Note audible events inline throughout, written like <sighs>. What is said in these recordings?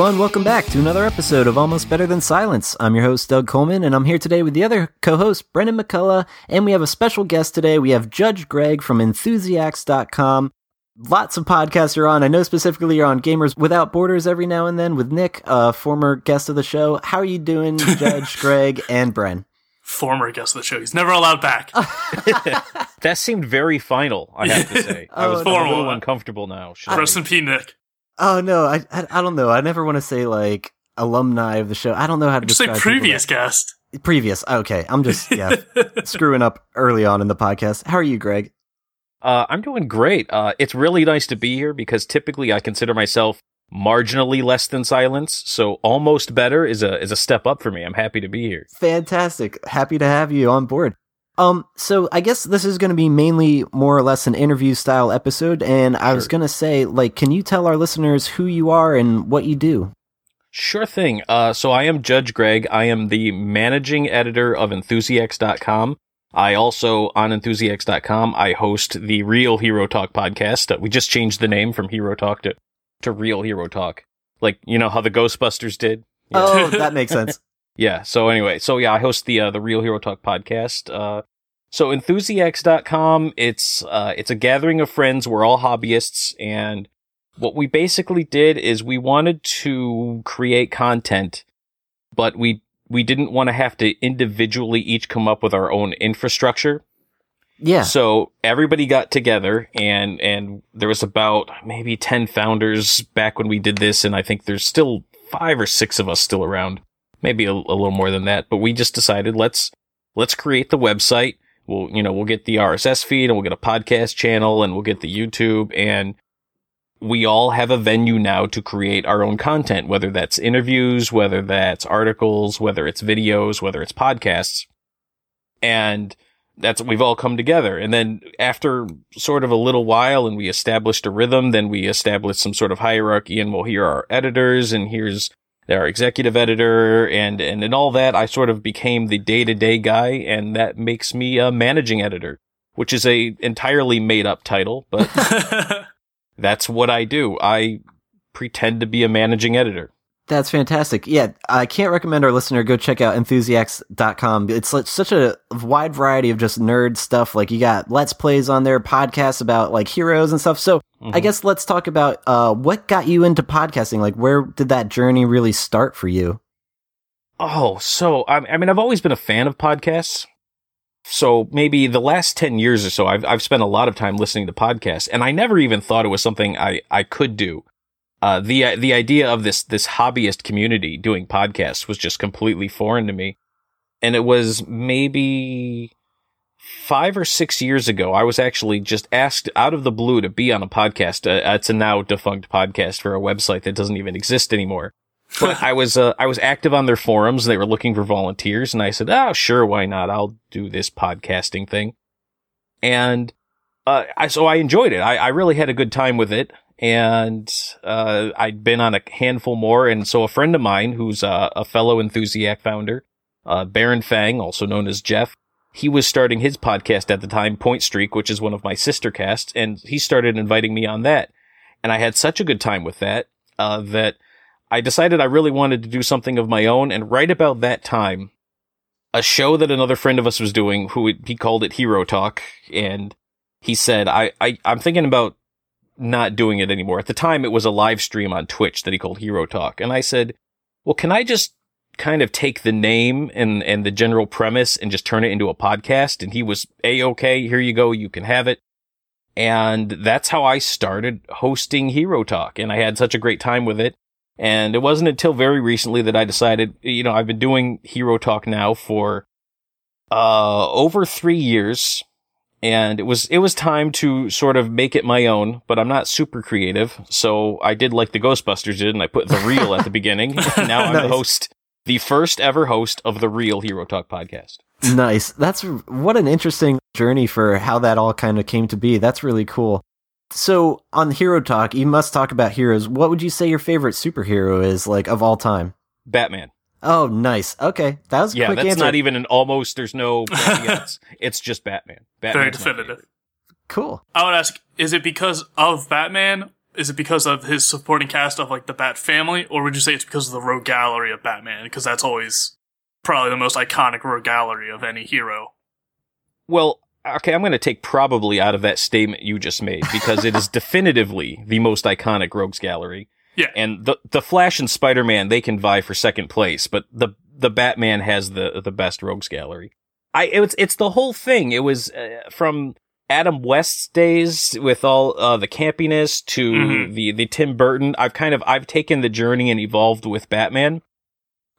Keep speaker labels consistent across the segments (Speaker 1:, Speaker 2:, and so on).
Speaker 1: Hey everyone, welcome back to another episode of Almost Better Than Silence. I'm your host, Doug Coleman, and I'm here today with the other co host, Brendan McCullough, and we have a special guest today. We have Judge Greg from Enthusiasts.com. Lots of podcasts you're on. I know specifically you're on Gamers Without Borders every now and then with Nick, a former guest of the show. How are you doing, <laughs> Judge Greg and Bren?
Speaker 2: Former guest of the show. He's never allowed back. <laughs>
Speaker 3: that seemed very final, I have to <laughs> say. I was
Speaker 2: Oh,
Speaker 3: a little uncomfortable now.
Speaker 2: Rest in peace, Nick.
Speaker 1: Oh no, I, I I don't know. I never want to say like alumni of the show. I don't know how to
Speaker 2: Just say
Speaker 1: describe people
Speaker 2: previous guest.
Speaker 1: previous. Okay, I'm just yeah <laughs> screwing up early on in the podcast. How are you, Greg?
Speaker 3: Uh, I'm doing great. Uh, it's really nice to be here because typically I consider myself marginally less than silence, so almost better is a is a step up for me. I'm happy to be here.
Speaker 1: Fantastic. Happy to have you on board. Um, so I guess this is going to be mainly more or less an interview style episode, and I was going to say, like, can you tell our listeners who you are and what you do?
Speaker 3: Sure thing. Uh, so I am Judge Greg. I am the managing editor of Enthusiasts.com. I also, on Enthusiasts.com, I host the Real Hero Talk podcast. Uh, we just changed the name from Hero Talk to, to Real Hero Talk. Like, you know how the Ghostbusters did? Yeah.
Speaker 1: Oh, that makes sense. <laughs>
Speaker 3: Yeah. So anyway, so yeah, I host the uh, the Real Hero Talk podcast. Uh, so enthusiasts.com, it's uh, it's a gathering of friends. We're all hobbyists, and what we basically did is we wanted to create content, but we we didn't want to have to individually each come up with our own infrastructure.
Speaker 1: Yeah.
Speaker 3: So everybody got together and and there was about maybe 10 founders back when we did this and I think there's still 5 or 6 of us still around. Maybe a, a little more than that, but we just decided let's let's create the website. We'll you know, we'll get the RSS feed and we'll get a podcast channel and we'll get the YouTube and we all have a venue now to create our own content, whether that's interviews, whether that's articles, whether it's videos, whether it's podcasts. And that's we've all come together. And then after sort of a little while and we established a rhythm, then we established some sort of hierarchy and well, here are our editors and here's our executive editor and, and in all that, I sort of became the day to day guy and that makes me a managing editor, which is a entirely made up title, but <laughs> that's what I do. I pretend to be a managing editor.
Speaker 1: That's fantastic. Yeah, I can't recommend our listener go check out enthusiasts.com. It's such a wide variety of just nerd stuff. Like you got let's plays on there, podcasts about like heroes and stuff. So I
Speaker 3: Mhm.
Speaker 1: guess let's talk about uh, what got you into podcasting. Like where did that journey really start for you?
Speaker 3: Oh, so I, I mean, I've always been a fan of podcasts. So maybe the last 10 years or so, I've, I've spent a lot of time listening to podcasts and I never even thought it was something I, I could do. Uh, the, the idea of this, this hobbyist community doing podcasts was just completely foreign to me. And it was maybe five or six years ago, I was actually just asked out of the blue to be on a podcast. Uh, it's a now defunct podcast for a website that doesn't even exist anymore but <laughs> I was uh, I was active on their forums. They were looking for volunteers, and I said, "Oh, sure, why not? I'll do this podcasting thing." And uh, I so I enjoyed it. I, I really had a good time with it, and uh, I'd been on a handful more. And so a friend of mine, who's uh, a fellow enthusiast founder, uh, Baron Fang, also known as Jeff, he was starting his podcast at the time, Point Streak, which is one of my sister casts, and he started inviting me on that. And I had such a good time with that uh, that I decided I really wanted to do something of my own. And right about that time, a show that another friend of us was doing, who he called it Hero Talk, and he said, I, I, I'm thinking about not doing it anymore. At the time, it was a live stream on Twitch that he called Hero Talk. And I said, well, can I just kind of take the name and, and the general premise and just turn it into a podcast? And he was A-okay. Here you go. You can have it. And that's how I started hosting Hero Talk. And I had such a great time with it. And it wasn't until very recently that I decided, you know, I've been doing Hero Talk now for, uh, over three years. And it was, it was time to sort of make it my own, but I'm not super creative. So I did like the Ghostbusters did, and I put the real at the <laughs> beginning. <laughs> now I'm
Speaker 1: Nice.
Speaker 3: the host, the first ever host of the real Hero Talk podcast.
Speaker 1: nice. That's what an interesting journey for how that all kind of came to be. That's really cool. So on Hero Talk, you must talk about heroes. What would you say your favorite superhero is, like of all time?
Speaker 3: Batman.
Speaker 1: Oh, nice. Okay, that was a
Speaker 3: Yeah,
Speaker 1: quick
Speaker 3: that's
Speaker 1: answer.
Speaker 3: not even an almost. There's no. <laughs> caveats. it's just Batman.
Speaker 2: Very
Speaker 3: Batman's my
Speaker 2: definitive.
Speaker 1: cool.
Speaker 2: I would ask, is it because of Batman is it because of his supporting cast of like the Bat family, or would you say it's because of the rogue gallery of Batman? Because that's always probably the most iconic rogue gallery of any hero.
Speaker 3: Well, okay, I'm going to take probably out of that statement you just made because it is <laughs> definitively the most iconic rogues gallery.
Speaker 2: Yeah.
Speaker 3: And the the Flash and Spider-Man they can vie for second place, but the the Batman has the the best rogues gallery. I it's it's the whole thing. It was uh, from Adam West's days with all uh, the campiness to
Speaker 2: Mhm.
Speaker 3: the the Tim Burton. I've kind of I've taken the journey and evolved with Batman.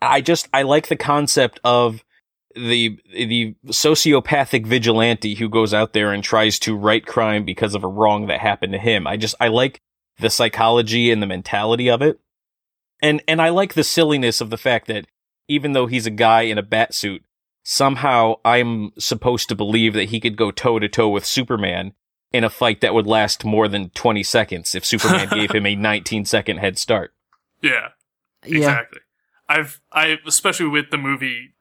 Speaker 3: I just I like the concept of the the sociopathic vigilante who goes out there and tries to right crime because of a wrong that happened to him. I just I like the psychology and the mentality of it. And and I like the silliness of the fact that even though he's a guy in a bat suit, somehow I'm supposed to believe that he could go toe to toe with Superman in a fight that would last more than 20 seconds if Superman gave him a <laughs> 19 second head start.
Speaker 2: Yeah.
Speaker 1: Yeah.
Speaker 2: Exactly. I've I especially with the movie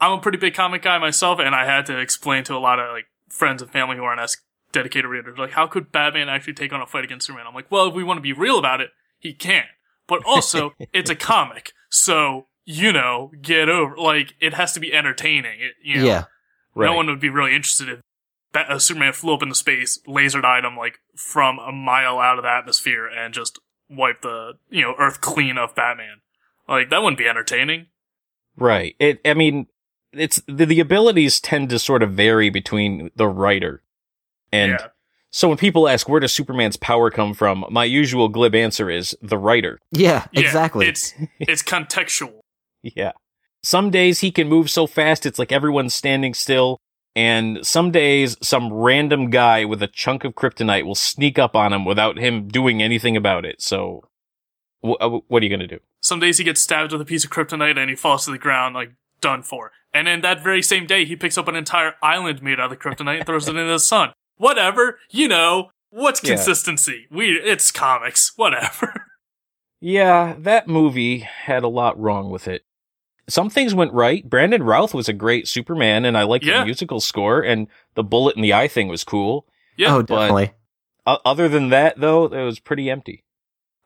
Speaker 2: I'm a pretty big comic guy myself and I had to explain to a lot of like friends and family who aren't as dedicated readers like how could Batman actually take on a fight against Superman? I'm like, well, if we want to be real about it, he can. But also, <laughs> it's a comic. So, you know, get over like it has to be entertaining. It, you know,
Speaker 1: Yeah.
Speaker 3: Right.
Speaker 2: no one would be really interested if that uh, Superman flew up into space, lasered item like from a mile out of the atmosphere, and just wiped the you know Earth clean of Batman. Like that wouldn't be entertaining.
Speaker 3: Right. It, I mean, it's the, the abilities tend to sort of vary between the writer. And
Speaker 2: yeah,
Speaker 3: so when people ask where does Superman's power come from, my usual glib answer is the writer.
Speaker 1: Yeah,
Speaker 2: Yeah,
Speaker 1: exactly.
Speaker 2: It's it's contextual.
Speaker 3: Yeah. Some days he can move so fast it's like everyone's standing still. And some days some random guy with a chunk of kryptonite will sneak up on him without him doing anything about it. So uh, what are you going to do?
Speaker 2: Some days he gets stabbed with a piece of kryptonite and he falls to the ground like done for. And then that very same day he picks up an entire island made out of kryptonite and throws it into the sun. Whatever, you know. What's
Speaker 3: Yeah.
Speaker 2: consistency? We it's comics. Whatever. <laughs>
Speaker 3: Yeah, that movie had a lot wrong with it. Some things went right. Brandon Routh was a great Superman, and I liked
Speaker 2: Yeah.
Speaker 3: the musical score, and the bullet in the eye thing was cool.
Speaker 2: Yeah,
Speaker 1: oh,
Speaker 3: but-
Speaker 1: definitely.
Speaker 3: O- other than that, though, it was pretty empty.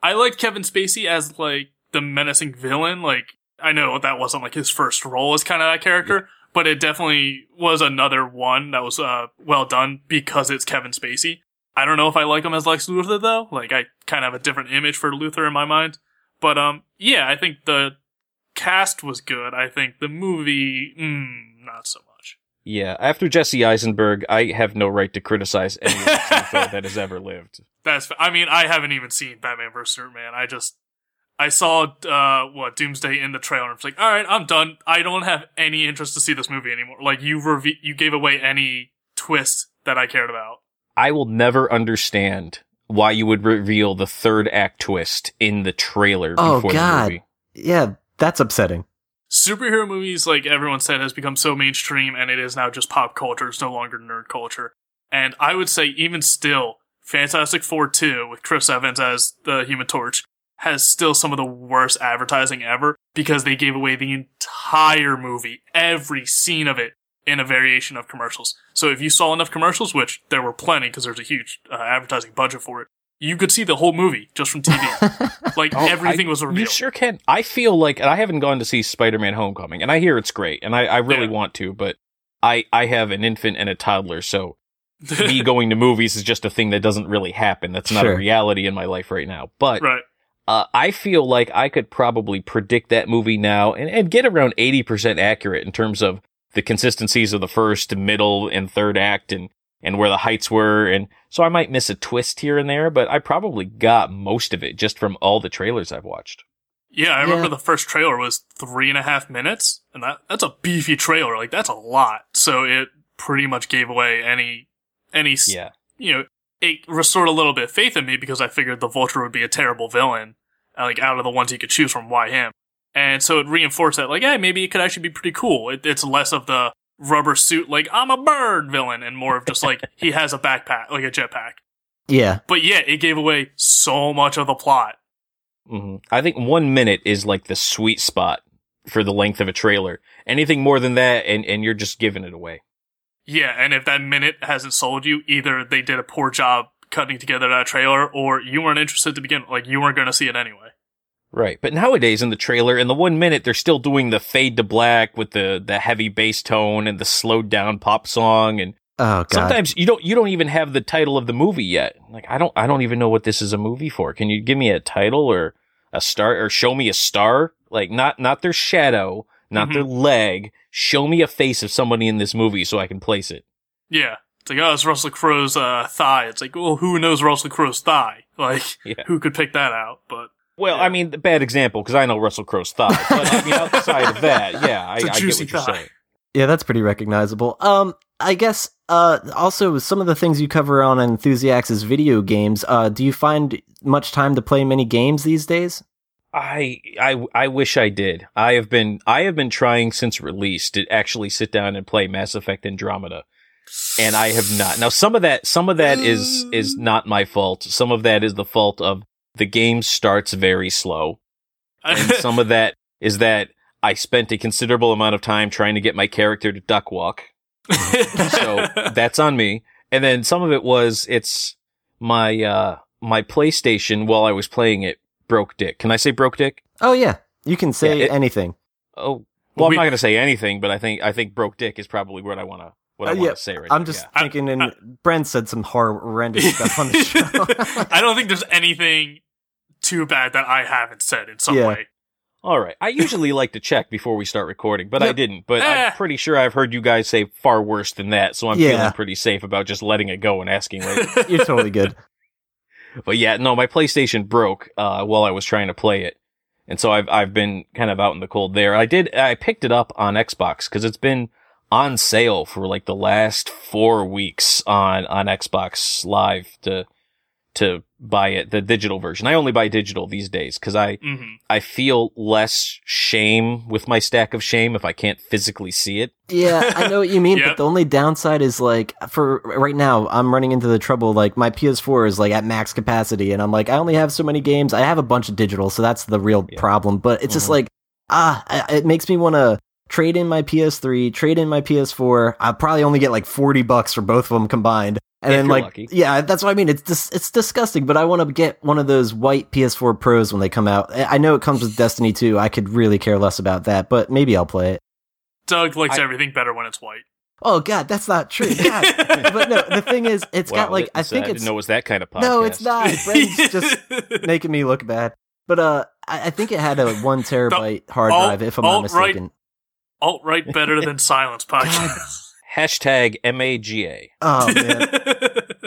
Speaker 2: I liked Kevin Spacey as like the menacing villain. Like I know that wasn't like his first role as kind of that character, but it definitely was another one that was uh well done because it's Kevin Spacey. I don't know if I like him as Lex Luthor though. Like I kind of have a different image for Luthor in my mind. But um yeah, I think the cast was good. I think the movie mm, not so much.
Speaker 3: Yeah, after Jesse Eisenberg, I have no right to criticize any Luthor <laughs> that has ever lived.
Speaker 2: That's I mean, I haven't even seen Batman vs Superman. I just I saw uh what Doomsday in the trailer. and I was like, all right, I'm done. I don't have any interest to see this movie anymore. Like you reve- you gave away any twist that I cared about.
Speaker 3: I will never understand why you would reveal the third act twist in the trailer
Speaker 1: Oh,
Speaker 3: before
Speaker 1: God.
Speaker 3: the movie.
Speaker 1: Yeah, that's upsetting.
Speaker 2: Superhero movies, like everyone said, has become so mainstream, and it is now just pop culture. It's no longer nerd culture. And I would say, even still, Fantastic Four 2, with Chris Evans as the Human Torch, has still some of the worst advertising ever because they gave away the entire movie, every scene of it, in a variation of commercials. So if you saw enough commercials, which there were plenty because there's a huge uh, advertising budget for it, you could see the whole movie just from TV. <laughs> like
Speaker 3: Oh,
Speaker 2: everything
Speaker 3: I-
Speaker 2: was
Speaker 3: You sure can. I feel like and I haven't gone to see Spider-Man: Homecoming, and I hear it's great, and I, I really
Speaker 2: Yeah.
Speaker 3: want to, but I I have an infant and a toddler, so <laughs> me going to movies is just a thing that doesn't really happen. That's not
Speaker 1: Sure.
Speaker 3: a reality in my life right now. But
Speaker 2: right.
Speaker 3: uh, I feel like I could probably predict that movie now and, and get around eighty percent accurate in terms of the consistencies of the first, middle, and third act, and and where the heights were, and so I might miss a twist here and there, but I probably got most of it just from all the trailers I've watched.
Speaker 2: Yeah, I remember
Speaker 1: Yeah.
Speaker 2: the first trailer was three and a half minutes, and that that's a beefy trailer. Like that's a lot. So it pretty much gave away any any
Speaker 3: Yeah.
Speaker 2: you know it restored a little bit of faith in me because I figured the Vulture would be a terrible villain, uh, like out of the ones he could choose from. Why him? And so it reinforced that like, hey, maybe it could actually be pretty cool. It, it's less of the rubber suit like I'm a bird villain, and more of just like he has a backpack, like a jetpack.
Speaker 1: Yeah.
Speaker 2: But yeah, it gave away so much of the plot.
Speaker 3: hmm I think one minute is like the sweet spot for the length of a trailer. Anything more than that, and, and you're just giving it away.
Speaker 2: Yeah, and if that minute hasn't sold you, either they did a poor job cutting together that trailer, or you weren't interested to begin. Like you weren't going to see it anyway.
Speaker 3: Right. But nowadays in the trailer, in the one minute, they're still doing the fade to black with the, the heavy bass tone and the slowed down pop song. And
Speaker 1: Oh god.
Speaker 3: sometimes you don't, you don't even have the title of the movie yet. Like, I don't, I don't even know what this is a movie for. Can you give me a title or a star or show me a star? Like, not, not their shadow, not
Speaker 2: Mhm.
Speaker 3: their leg. Show me a face of somebody in this movie so I can place it.
Speaker 2: Yeah. It's like, oh, it's Russell Crowe's uh, thigh. It's like, well, who knows Russell Crowe's thigh? Like, <laughs>
Speaker 3: Yeah.
Speaker 2: who could pick that out? But
Speaker 3: Well,
Speaker 2: Yeah.
Speaker 3: I mean, the bad example because I know Russell Crowe's thigh, but I mean, outside of that, <laughs> yeah, I,
Speaker 2: It's a
Speaker 3: I get
Speaker 2: juicy
Speaker 3: what you're
Speaker 2: thigh.
Speaker 3: saying.
Speaker 1: Yeah, that's pretty recognizable. Um, I guess uh, also some of the things you cover on Enthusiasts is video games. Uh, do you find much time to play many games these days?
Speaker 3: I, I, I wish I did. I have been, I have been trying since release to actually sit down and play Mass Effect Andromeda, and I have not. Now, some of that, some of that is is not my fault. Some of that is the fault of the game starts very slow, and <laughs> some of that is that I spent a considerable amount of time trying to get my character to duck walk. <laughs> so that's on me. And then some of it was it's my uh my PlayStation while I was playing it broke dick. Can I say broke dick?
Speaker 1: Oh yeah, you can say
Speaker 3: Yeah, it-
Speaker 1: anything.
Speaker 3: Oh, well,
Speaker 2: We-
Speaker 3: I'm not going to say anything, but I think I think broke dick is probably what I want to what I
Speaker 1: Uh,
Speaker 3: want to
Speaker 1: yeah,
Speaker 3: say right
Speaker 1: I'm
Speaker 3: now,
Speaker 1: just
Speaker 3: yeah.
Speaker 1: thinking, and
Speaker 2: I-
Speaker 1: Brent said some horrendous <laughs> stuff on the show.
Speaker 2: I don't think there's anything too bad that I haven't said in some
Speaker 1: Yeah.
Speaker 2: way.
Speaker 3: All right. I usually like to check before we start recording, but I didn't. But
Speaker 2: Eh.
Speaker 3: I'm pretty sure I've heard you guys say far worse than that, so I'm
Speaker 1: Yeah.
Speaker 3: feeling pretty safe about just letting it go and asking later. <laughs>
Speaker 1: You're totally good. <laughs>
Speaker 3: But yeah, no, my PlayStation broke uh, while I was trying to play it, and so I've I've been kind of out in the cold there. I did I picked it up on Xbox because it's been on sale for like the last four weeks on on Xbox Live to to buy it the digital version. I only buy digital these days because I
Speaker 2: hmm
Speaker 3: I feel less shame with my stack of shame if I can't physically see it.
Speaker 1: Yeah, I know what you mean, <laughs>
Speaker 2: Yep.
Speaker 1: but the only downside is like for right now, I'm running into the trouble like my PS4 is like at max capacity, and I'm like I only have so many games. I have a bunch of digital, so that's the real
Speaker 3: Yeah.
Speaker 1: problem. But it's just
Speaker 3: Mhm.
Speaker 1: like ah, it makes me want to trade in my PS3, trade in my PS4. I'll probably only get like 40 bucks for both of them combined. And
Speaker 3: If
Speaker 1: then
Speaker 3: you're
Speaker 1: like
Speaker 3: lucky.
Speaker 1: yeah, that's what I mean. It's dis- it's disgusting, but I want to get one of those white PS4 Pros when they come out. I I know it comes with Destiny 2. I could really care less about that, but maybe I'll play it.
Speaker 2: Doug likes
Speaker 3: I-
Speaker 2: everything better when it's white.
Speaker 1: Oh god, that's not true. God. <laughs> but no, the thing is, it's got like I think
Speaker 3: I
Speaker 1: it's
Speaker 3: didn't know it was that kind of podcast.
Speaker 1: no, it's not. <laughs> Brent's just making me look bad. But uh, I, I think it had a one <laughs> terabyte hard
Speaker 2: alt-
Speaker 1: drive, if I'm not
Speaker 2: alt-right
Speaker 1: mistaken.
Speaker 2: Alt right better than <laughs> silence podcast.
Speaker 3: Hashtag MAGA.
Speaker 1: Oh man.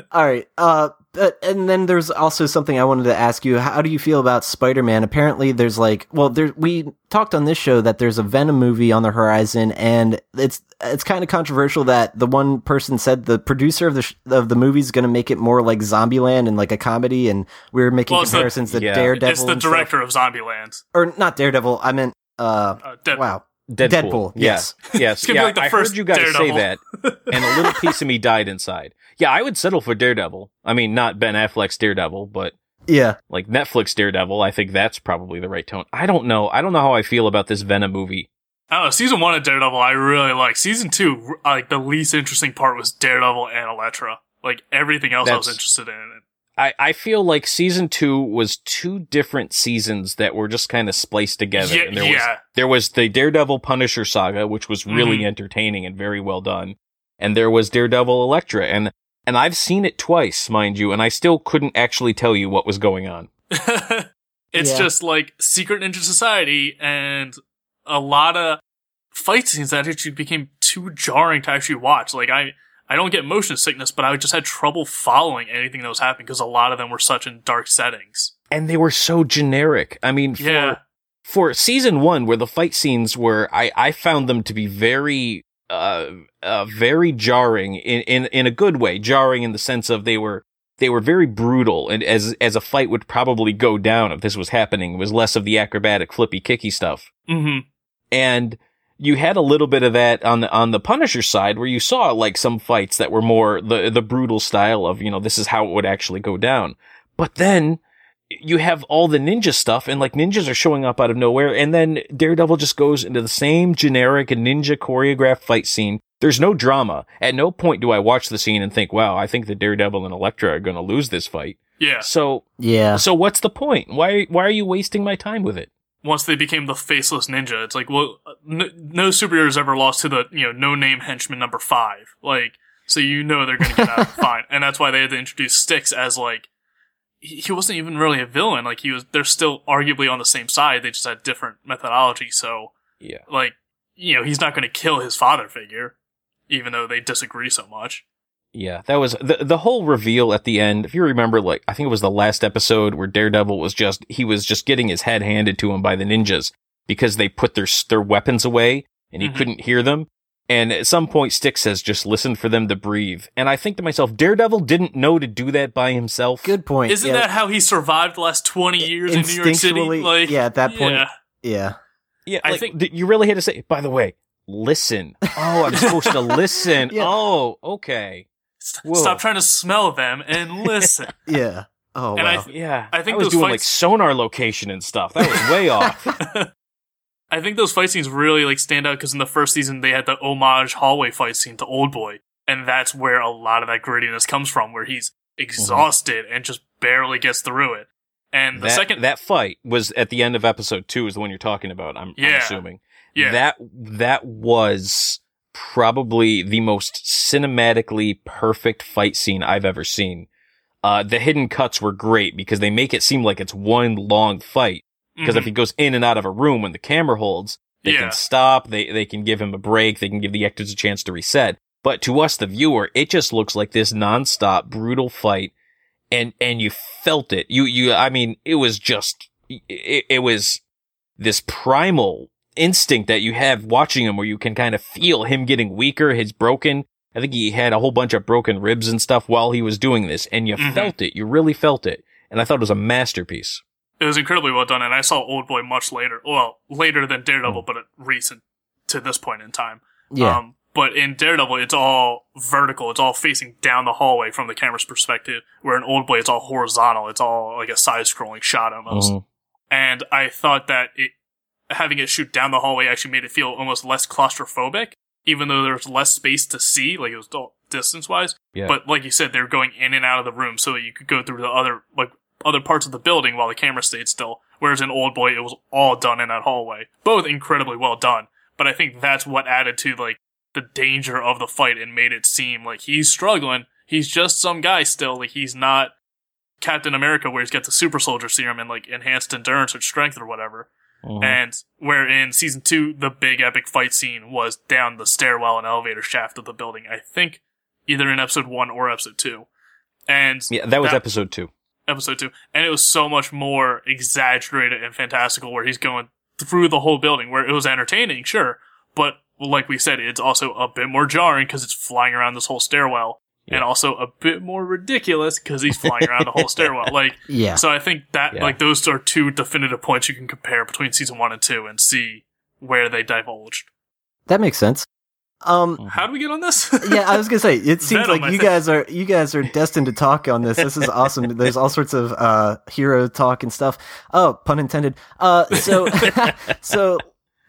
Speaker 1: <laughs> All right. Uh, but, and then there's also something I wanted to ask you. How do you feel about Spider-Man? Apparently, there's like, well, there we talked on this show that there's a Venom movie on the horizon, and it's it's kind of controversial that the one person said the producer of the sh- of the movie is going to make it more like Zombieland and like a comedy, and we are making
Speaker 2: Well, it's the-
Speaker 1: to
Speaker 3: yeah.
Speaker 1: Daredevil,
Speaker 2: it's the
Speaker 1: and stuff.
Speaker 2: director of Zombieland.
Speaker 1: or not Daredevil. I meant uh,
Speaker 2: Uh, Dead-
Speaker 1: wow,
Speaker 3: Deadpool.
Speaker 1: Deadpool,
Speaker 3: Yeah.
Speaker 1: yes.
Speaker 3: Yes.
Speaker 2: It's gonna be
Speaker 3: yeah,
Speaker 2: like the
Speaker 3: I
Speaker 2: first
Speaker 3: heard you guys say that, and a little piece of me died inside. Yeah, I would settle for Daredevil. I mean, not Ben Affleck's Daredevil, but
Speaker 1: yeah.
Speaker 3: like Netflix Daredevil. I think that's probably the right tone. I don't know. I don't know how I feel about this Venom movie.
Speaker 2: I don't know. Season one of Daredevil, I really like. Season two, like the least interesting part was Daredevil and Elektra. Like everything else, I was interested in.
Speaker 3: I, I feel like season two was two different seasons that were just kind of spliced together.
Speaker 2: Yeah,
Speaker 3: and there was
Speaker 2: yeah.
Speaker 3: there was the Daredevil Punisher saga, which was really
Speaker 2: Mhm.
Speaker 3: entertaining and very well done. And there was Daredevil Elektra. And and I've seen it twice, mind you, and I still couldn't actually tell you what was going on. <laughs>
Speaker 2: it's
Speaker 1: Yeah.
Speaker 2: just like Secret Ninja Society and a lot of fight scenes that actually became too jarring to actually watch. Like I, I don't get motion sickness, but I just had trouble following anything that was happening because a lot of them were such in dark settings.
Speaker 3: And they were so generic. I mean, for
Speaker 2: Yeah.
Speaker 3: for season one, where the fight scenes were, I, I found them to be very, uh, uh, very jarring in, in, in a good way. Jarring in the sense of they were, they were very brutal. And as, as a fight would probably go down if this was happening, it was less of the acrobatic, flippy, kicky stuff.
Speaker 2: Mm-hmm.
Speaker 3: And you had a little bit of that on the, on the Punisher side where you saw like some fights that were more the, the brutal style of, you know, this is how it would actually go down. But then, you have all the ninja stuff and like ninjas are showing up out of nowhere and then Daredevil just goes into the same generic ninja choreographed fight scene There's no drama. At no point do I watch the scene and think, wow, I think the Daredevil and Elektra are going to lose this fight.
Speaker 2: Yeah.
Speaker 3: So,
Speaker 1: Yeah.
Speaker 3: so what's the point? Why, why are you wasting my time with it?
Speaker 2: Once they became the faceless ninja, it's like, well, no, no superheroes ever lost to the, you know, no name henchman number five. Like, so you know they're gonna get out <laughs> fine. And that's why they had to introduce Styx as like, he he wasn't even really a villain. Like he was, they're still arguably on the same side. They just had different methodology. So,
Speaker 3: Yeah.
Speaker 2: like, you know, he's not gonna kill his father figure, even though they disagree so much.
Speaker 3: Yeah, that was the the whole reveal at the end. If you remember, like I think it was the last episode where Daredevil was just he was just getting his head handed to him by the ninjas because they put their their weapons away and he
Speaker 2: Mhm.
Speaker 3: couldn't hear them. And at some point, Stick says, "Just listen for them to breathe." And I think to myself, Daredevil didn't know to do that by himself.
Speaker 1: Good point.
Speaker 2: Isn't
Speaker 1: yeah.
Speaker 2: that how he survived the last 20 years in New York City? Like,
Speaker 1: yeah, at that point-
Speaker 2: yeah.
Speaker 1: Yeah.
Speaker 3: Yeah,
Speaker 2: I
Speaker 3: like,
Speaker 2: think-
Speaker 3: th- you really had to say. By the way, listen. <laughs> Oh, I'm supposed to listen.
Speaker 1: Yeah.
Speaker 3: Oh, okay.
Speaker 2: St-
Speaker 3: Whoa.
Speaker 2: Stop trying to smell them and <laughs> listen.
Speaker 1: Yeah. Oh
Speaker 2: And I th-
Speaker 3: Yeah,
Speaker 2: I think I
Speaker 3: was
Speaker 2: those
Speaker 3: doing like sonar location and stuff. That was way <laughs> off.
Speaker 2: I think those fight scenes really like stand out because in the first season they had the homage hallway fight scene to Old Boy, and that's where a lot of that grittiness comes from, where he's exhausted and just barely gets through it. And the
Speaker 3: that,
Speaker 2: second,
Speaker 3: that fight was at the end of episode two is the one you're talking about. I'm, I'm assuming.
Speaker 2: yeah,
Speaker 3: That that was probably the most cinematically perfect fight scene I've ever seen. Uh, the hidden cuts were great because they make it seem like it's one long fight. Because if
Speaker 2: Mhm.
Speaker 3: he goes in and out of a room when the camera holds, they
Speaker 2: Yeah.
Speaker 3: can stop, they, they can give him a break, they can give the actors a chance to reset. But to us, the viewer, it just looks like this nonstop brutal fight. And, and you felt it. You, you, I mean, it was just, it, it was this primal instinct that you have watching him where you can kind of feel him getting weaker, his broken. I think he had a whole bunch of broken ribs and stuff while he was doing this and you
Speaker 2: Mhm.
Speaker 3: felt it. You really felt it. And I thought it was a masterpiece.
Speaker 2: it was incredibly well done. And I saw Old Boy much later, well, later than Daredevil,
Speaker 3: Hmm.
Speaker 2: but recent to this point in time.
Speaker 1: Yeah.
Speaker 2: Um, but in Daredevil, it's all vertical. It's all facing down the hallway from the camera's perspective. Where in Old Boy, it's all horizontal. It's all like a side-scrolling shot almost.
Speaker 3: Mhm.
Speaker 2: And I thought that it having it shoot down the hallway actually made it feel almost less claustrophobic, even though there was less space to see, like it was all distance-wise.
Speaker 3: Yeah.
Speaker 2: But like you said, they were going in and out of the room so that you could go through the other like other parts of the building while the camera stayed still. Whereas in Old Boy, it was all done in that hallway. Both incredibly well done. But I think that's what added to like the danger of the fight and made it seem like he's struggling. He's just some guy still. Like he's not Captain America where he's got the super soldier serum and like enhanced endurance or strength or whatever.
Speaker 3: Mhm.
Speaker 2: And where in season two, the big epic fight scene was down the stairwell and elevator shaft of the building. I think either in episode one or episode two. And
Speaker 3: Yeah, that was
Speaker 2: that-
Speaker 3: episode two.
Speaker 2: episode two, and it was so much more exaggerated and fantastical where he's going through the whole building where it was entertaining, sure, but like we said, it's also a bit more jarring because it's flying around this whole stairwell,
Speaker 3: Yeah.
Speaker 2: and also a bit more ridiculous because he's flying around the whole stairwell. <laughs> Like,
Speaker 1: yeah.
Speaker 2: so I think that
Speaker 3: Yeah.
Speaker 2: like those are two definitive points you can compare between season one and two and see where they divulged.
Speaker 1: That makes sense. Um
Speaker 2: How do we get on this? <laughs>
Speaker 1: yeah, I was gonna say it <laughs> seems
Speaker 2: Venom,
Speaker 1: like you guys are you guys are destined to talk on this. This is awesome. There's all sorts of uh hero talk and stuff. Oh, pun intended. Uh so so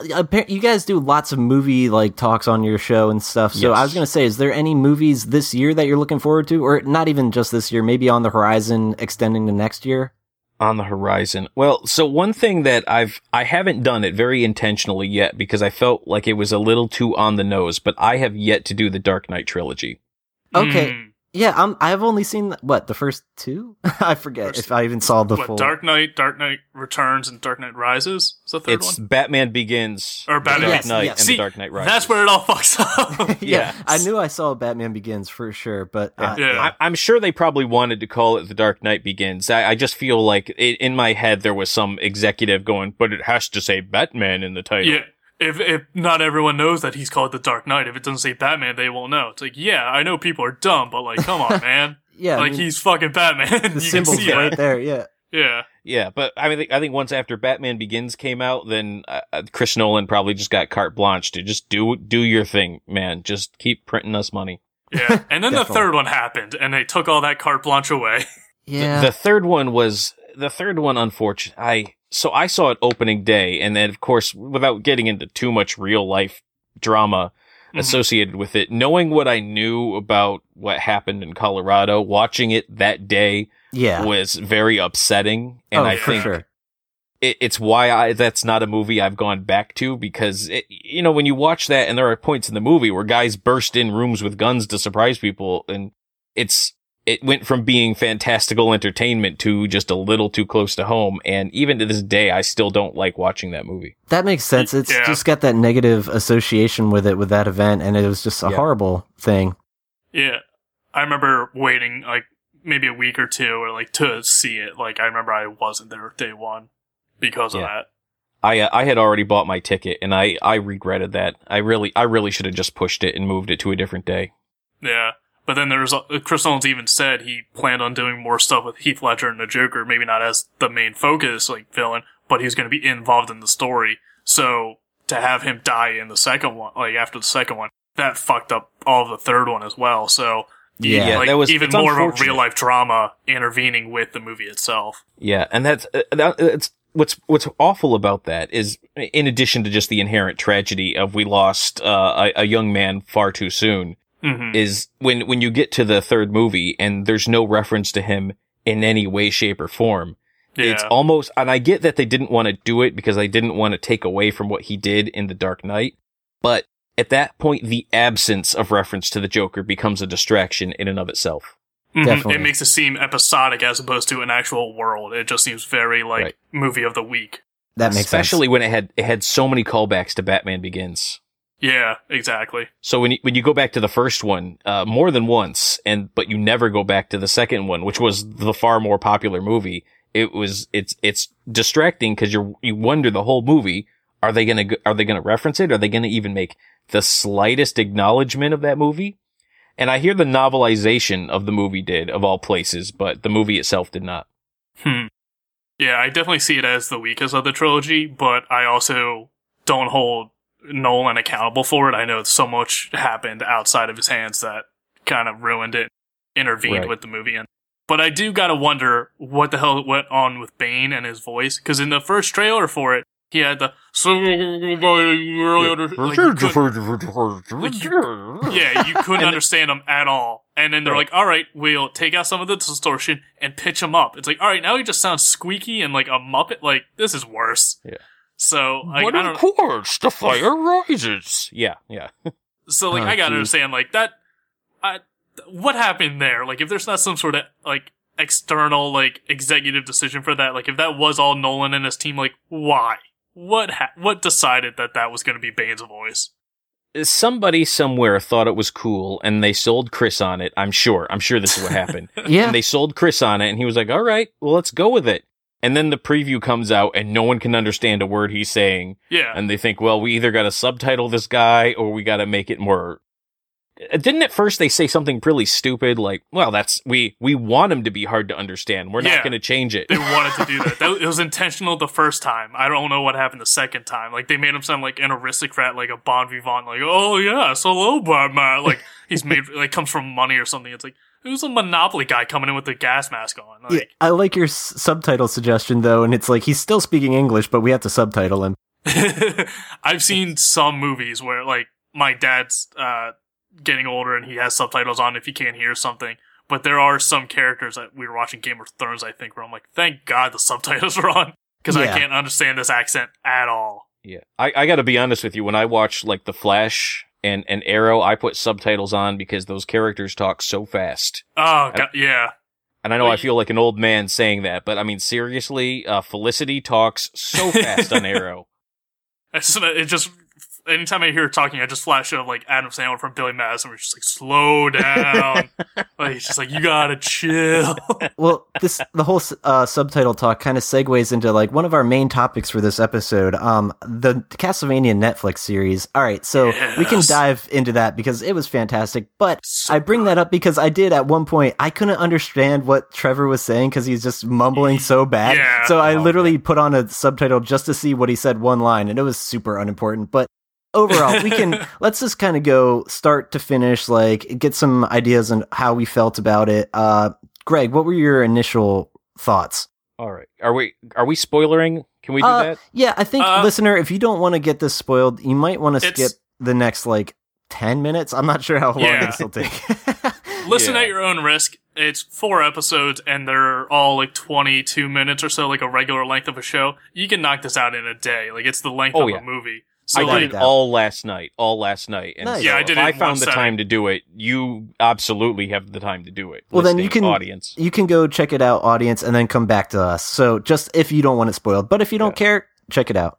Speaker 1: you guys do lots of movie like talks on your show and stuff. So I was gonna say, is there any movies this year that you're looking forward to, or not even just this year, maybe on the horizon, extending to next year?
Speaker 3: on the horizon. Well, so one thing that I've I haven't done it very intentionally yet because I felt like it was a little too on the nose, but I have yet to do the Dark Knight trilogy.
Speaker 1: Okay.
Speaker 2: Mm.
Speaker 1: Yeah, I'm. I've only seen what the first two. <laughs> I forget
Speaker 2: First-
Speaker 1: if I even saw the
Speaker 2: what
Speaker 1: full.
Speaker 2: Dark Knight, Dark Knight Returns, and Dark Knight Rises? Is the third
Speaker 3: it's
Speaker 2: one?
Speaker 3: Batman Begins,
Speaker 2: Or Batman-
Speaker 3: Dark
Speaker 1: Yes,
Speaker 3: Knight,
Speaker 1: yes.
Speaker 3: and
Speaker 2: See,
Speaker 3: the Dark Knight Rises.
Speaker 2: That's where it all fucks up.
Speaker 1: yeah, <laughs> <laughs>
Speaker 3: Yeah.
Speaker 1: I knew I saw Batman Begins for sure, but uh,
Speaker 2: Yeah.
Speaker 3: I, I'm sure they probably wanted to call it The Dark Knight Begins. I, I just feel like it, in my head there was some executive going, but it has to say Batman in the title.
Speaker 2: yeah. If if not everyone knows that he's called the Dark Knight, if it doesn't say Batman, they won't know. It's like, yeah, I know people are dumb, but like, come on, <laughs> man.
Speaker 1: yeah, I
Speaker 2: like
Speaker 1: mean,
Speaker 2: he's fucking Batman. <laughs>
Speaker 1: the
Speaker 2: you can
Speaker 1: symbols
Speaker 2: see
Speaker 1: right
Speaker 2: that.
Speaker 1: there. Yeah,
Speaker 2: Yeah.
Speaker 3: Yeah, but I mean, I think once after Batman Begins came out, then uh, uh, Chris Nolan probably just got carte blanche to just do do your thing, man. Just keep printing us money.
Speaker 2: Yeah. And then the third one happened, and they took all that carte blanche away.
Speaker 1: yeah.
Speaker 3: The third one was the third one. Unfortunate. I so I saw it opening day, and then of course, without getting into too much real life drama,
Speaker 2: Mhm.
Speaker 3: associated with it. Knowing what I knew about what happened in Colorado, watching it that day
Speaker 1: Yeah.
Speaker 3: was very upsetting. And
Speaker 1: oh,
Speaker 3: I
Speaker 1: for
Speaker 3: think
Speaker 1: sure.
Speaker 3: it, it's why I that's not a movie I've gone back to because it, you know when you watch that and there are points in the movie where guys burst in rooms with guns to surprise people and it's it went from being fantastical entertainment to just a little too close to home and even to this day I still don't like watching that movie.
Speaker 1: That makes sense. It's
Speaker 2: Yeah.
Speaker 1: just got that negative association with it with that event, and it was just a
Speaker 3: Yeah.
Speaker 1: horrible thing.
Speaker 2: Yeah. I remember waiting like maybe a week or two or like to see it. Like I remember I wasn't there day one because of
Speaker 3: Yeah.
Speaker 2: that.
Speaker 3: I uh, I had already bought my ticket and I I regretted that. I really I really should have just pushed it and moved it to a different day.
Speaker 2: Yeah. But then there's uh, Chris Nolan's even said he planned on doing more stuff with Heath Ledger and the Joker, maybe not as the main focus like villain, but he's going to be involved in the story. So to have him die in the second one, like after the second one, that fucked up all of the third one as well. So
Speaker 1: Yeah.
Speaker 3: Yeah,
Speaker 2: like
Speaker 3: that was-
Speaker 2: even more of a real life drama intervening with the movie itself.
Speaker 3: Yeah, and that's uh, that, it's what's what's awful about that is in addition to just the inherent tragedy of we lost uh, a, a young man far too soon
Speaker 2: hmm
Speaker 3: is when when you get to the third movie and there's no reference to him in any way shape or form
Speaker 2: Yeah.
Speaker 3: it's almost and i get that they didn't want to do it because they didn't want to take away from what he did in the dark knight but at that point the absence of reference to the joker becomes a distraction in and of itself
Speaker 2: Mhm. It makes it seem episodic as opposed to an actual world. It just seems very like
Speaker 3: Right.
Speaker 2: movie of the week.
Speaker 1: That makes sense.
Speaker 3: especially
Speaker 1: sense.
Speaker 3: when it had it had so many callbacks to batman begins
Speaker 2: Yeah, exactly.
Speaker 3: So when you, when you go back to the first one, uh, more than once, and but you never go back to the second one, which was the far more popular movie. It was it's it's distracting because you you wonder the whole movie are they gonna are they gonna reference it? Are they gonna even make the slightest acknowledgement of that movie? And I hear the novelization of the movie did of all places, but the movie itself did not.
Speaker 2: Hmm. Yeah, I definitely see it as the weakest of the trilogy, but I also don't hold Nolan accountable for it. I know so much happened outside of his hands that kind of ruined it, intervened
Speaker 3: Right.
Speaker 2: with the movie. And but I do gotta wonder what the hell went on with Bane and his voice, because in the first trailer for it, he had the so like, you couldn't- yeah, you couldn't understand him at all. And then they're
Speaker 3: Right.
Speaker 2: like, all right, we'll take out some of the distortion and pitch him up. It's like, all right, now he just sounds squeaky and like a Muppet. Like, this is worse.
Speaker 3: Yeah.
Speaker 2: So, like,
Speaker 3: But
Speaker 2: I
Speaker 3: of
Speaker 2: don't
Speaker 3: course, the <laughs> fire rises. Yeah, yeah.
Speaker 2: so, like,
Speaker 1: Oh,
Speaker 2: I gotta
Speaker 1: geez.
Speaker 2: understand, like, that, I, what happened there? Like, if there's not some sort of, like, external, like, executive decision for that, like, if that was all Nolan and his team, like, why? What ha- what decided that that was going to be Bane's voice?
Speaker 3: somebody somewhere thought it was cool and they sold Chris on it. I'm sure. I'm sure this is what happened. <laughs>
Speaker 1: Yeah.
Speaker 3: And they sold Chris on it and he was like, all right, well, let's go with it. And then the preview comes out and no one can understand a word he's saying.
Speaker 2: Yeah.
Speaker 3: And they think, well, we either got to subtitle this guy or we got to make it more. Uh, Didn't at first they say something really stupid like, well, that's, we, we want him to be hard to understand. We're
Speaker 2: Yeah.
Speaker 3: not going to change it.
Speaker 2: they wanted to do that. that. It was intentional the first time. I don't know what happened the second time. Like they made him sound like an aristocrat, like a bon vivant, like oh yes, hello Batman. Like he's made like comes from money or something. It's like who's a monopoly guy coming in with the gas mask on?
Speaker 1: Yeah, I like your s- subtitle suggestion though, and it's like he's still speaking English, but we have to subtitle him. <laughs>
Speaker 2: I've seen some movies where like my dad's uh getting older and he has subtitles on if he can't hear something. But there are some characters that we were watching Game of Thrones, I think, where I'm like, thank God the <laughs> subtitles are on because I can't understand this accent at all.
Speaker 3: Yeah. I, I got to be honest with you. When I watch like The Flash and, and Arrow, I put subtitles on because those characters talk so fast.
Speaker 2: Oh, God, yeah.
Speaker 3: And I know I feel like an old man saying that, but I mean, seriously, uh, Felicity talks so <laughs> fast on Arrow.
Speaker 2: It's, it just anytime I hear her talking, I just flash of like Adam Sandler from Billy Madison, where he's just like, slow down. <laughs> like he's just like, you gotta chill. <laughs>
Speaker 1: well, this the whole uh, subtitle talk kind of segues into like one of our main topics for this episode, um, the Castlevania Netflix series. All right, so we can dive into that because it was fantastic. But
Speaker 2: So
Speaker 1: I bring that up because I did at one point I couldn't understand what Trevor was saying because he's just mumbling so bad.
Speaker 2: Yeah.
Speaker 1: So I
Speaker 3: Oh,
Speaker 1: literally put on a subtitle just to see what he said one line, and it was super unimportant. But overall, we can <laughs> let's just kind of go start to finish, like get some ideas on how we felt about it. Uh, Greg, what were your initial thoughts?
Speaker 3: All right. Are we, are we spoilering? Can we do
Speaker 1: Uh,
Speaker 3: that?
Speaker 1: Yeah, I think
Speaker 2: Uh,
Speaker 1: listener, if you don't want to get this spoiled, you might want to skip the next like ten minutes. I'm not sure how long
Speaker 2: Yeah.
Speaker 1: this will take. <laughs> <laughs>
Speaker 2: Listen
Speaker 3: Yeah.
Speaker 2: at your own risk. It's four episodes and they're all like 22 minutes or so, like a regular length of a show. You can knock this out in a day. Like it's the length
Speaker 3: Oh,
Speaker 2: of
Speaker 3: yeah.
Speaker 2: a movie. So
Speaker 3: I did
Speaker 1: it
Speaker 3: it all last night, all last night. And
Speaker 1: Nice.
Speaker 3: so
Speaker 1: Yeah, I
Speaker 2: did
Speaker 3: if
Speaker 2: it
Speaker 3: I found the time to do it. You absolutely have the time to do it.
Speaker 1: Well, then you can-
Speaker 3: audience.
Speaker 1: you can go check it out, audience, and then come back to us. So just if you don't want it spoiled, but if you don't
Speaker 3: Yeah.
Speaker 1: care, check it out.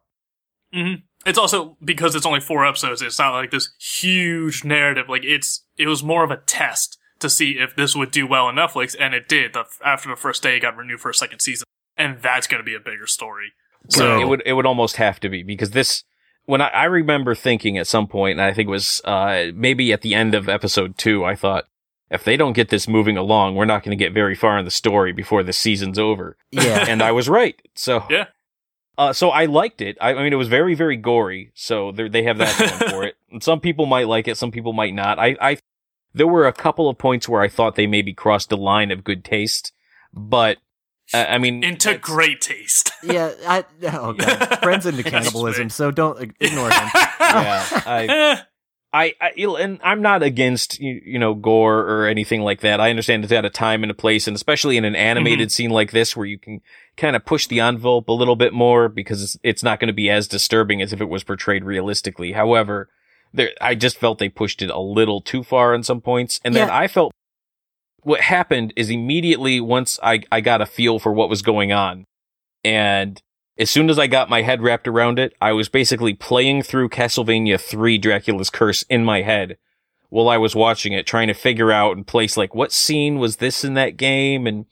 Speaker 2: hmm It's also because it's only four episodes. It's not like this huge narrative. Like it's it was more of a test to see if this would do well on Netflix, and it did. The, after the first day, it got renewed for a second season, and that's going to be a bigger story. So
Speaker 3: it would it would almost have to be because this when I, I remember thinking at some point, and I think it was uh, maybe at the end of episode two, I thought if they don't get this moving along, we're not going to get very far in the story before the season's over.
Speaker 1: Yeah.
Speaker 3: and I was right. So
Speaker 2: Yeah.
Speaker 3: Uh, so I liked it. I, I mean, it was very, very gory. So they they have that going for <laughs> it. And some people might like it, some people might not. I, I, there were a couple of points where I thought they maybe crossed the line of good taste, but uh, I mean,
Speaker 2: into
Speaker 3: that's-
Speaker 2: great taste. <laughs>
Speaker 1: yeah. I, oh god, Brent's into <laughs> cannibalism, so don't ignore him. <laughs>
Speaker 3: Yeah, I-
Speaker 2: Eh,
Speaker 3: I, I and I'm not against you, you know gore or anything like that. I understand it's at a time and a place, and especially in an animated scene like this where you can kind of push the envelope a little bit more because it's, it's not going to be as disturbing as if it was portrayed realistically. However, there I just felt they pushed it a little too far in some points, and then I felt what happened is immediately once I I got a feel for what was going on, and as soon as I got my head wrapped around it, I was basically playing through Castlevania 3 Dracula's Curse in my head while I was watching it, trying to figure out and place like what scene was this in that game. And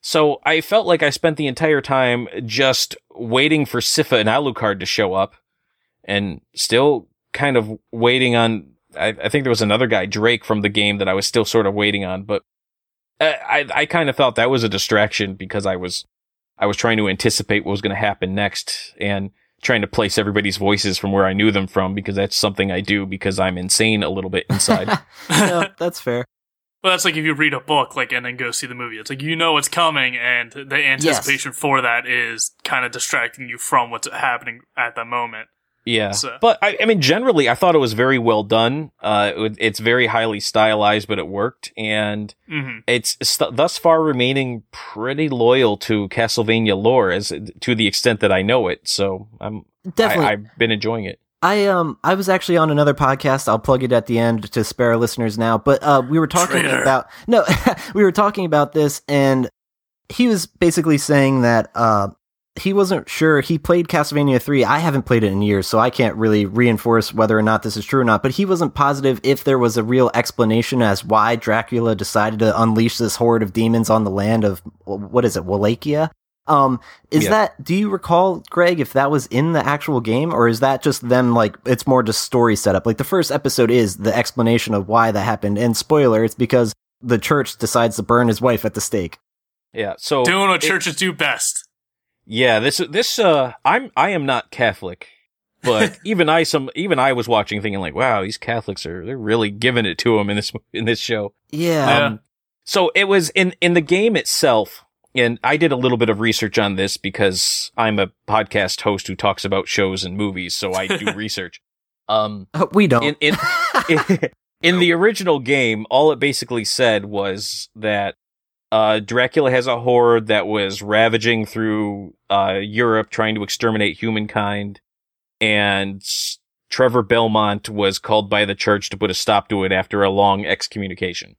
Speaker 3: so I felt like I spent the entire time just waiting for Sypha and Alucard to show up and still kind of waiting on. I, I think there was another guy, Drake from the game that I was still sort of waiting on, but I, I, I kind of felt that was a distraction because I was I was trying to anticipate what was going to happen next and trying to place everybody's voices from where I knew them from because that's something I do because I'm insane a little bit inside. <laughs>
Speaker 1: no, that's fair.
Speaker 2: Well, that's like if you read a book, like, and then go see the movie. It's like you know what's coming, and the anticipation for that is kind of distracting you from what's happening at the moment.
Speaker 3: Yeah.
Speaker 2: So-
Speaker 3: But I, I mean, generally, I thought it was very well done. Uh, it, it's very highly stylized, but it worked. And
Speaker 2: hmm
Speaker 3: it's st- thus far remaining pretty loyal to Castlevania lore as to the extent that I know it. So I'm,
Speaker 1: Definitely.
Speaker 3: I, I've been enjoying it.
Speaker 1: I um I was actually on another podcast. I'll plug it at the end to spare our listeners now. But uh, we were talking
Speaker 2: Traitor.
Speaker 1: about no, <laughs> we were talking about this, and he was basically saying that uh he wasn't sure. He played Castlevania three. I haven't played it in years, so I can't really reinforce whether or not this is true or not. But he wasn't positive if there was a real explanation as why Dracula decided to unleash this horde of demons on the land of what is it, Wallachia. Um, is
Speaker 3: Yeah.
Speaker 1: that, do you recall, Greg, if that was in the actual game or is that just them like, it's more just story setup? Like the first episode is the explanation of why that happened. And spoiler, it's because the church decides to burn his wife at the stake.
Speaker 3: Yeah. So
Speaker 2: Doing what
Speaker 3: it-
Speaker 2: churches do best.
Speaker 3: Yeah, this this uh I'm I am not Catholic, but <laughs> even I some even I was watching thinking like, wow, these Catholics are they're really giving it to them in this in this show.
Speaker 1: Yeah.
Speaker 3: Um, so it was in in the game itself, and I did a little bit of research on this because I'm a podcast host who talks about shows and movies, so I do <laughs> research. Um,
Speaker 1: Uh, we don't.
Speaker 3: in in, in <laughs> in the original game, all it basically said was that uh, Dracula has a horde that was ravaging through uh, Europe, trying to exterminate humankind, and Trevor Belmont was called by the church to put a stop to it after a long excommunication.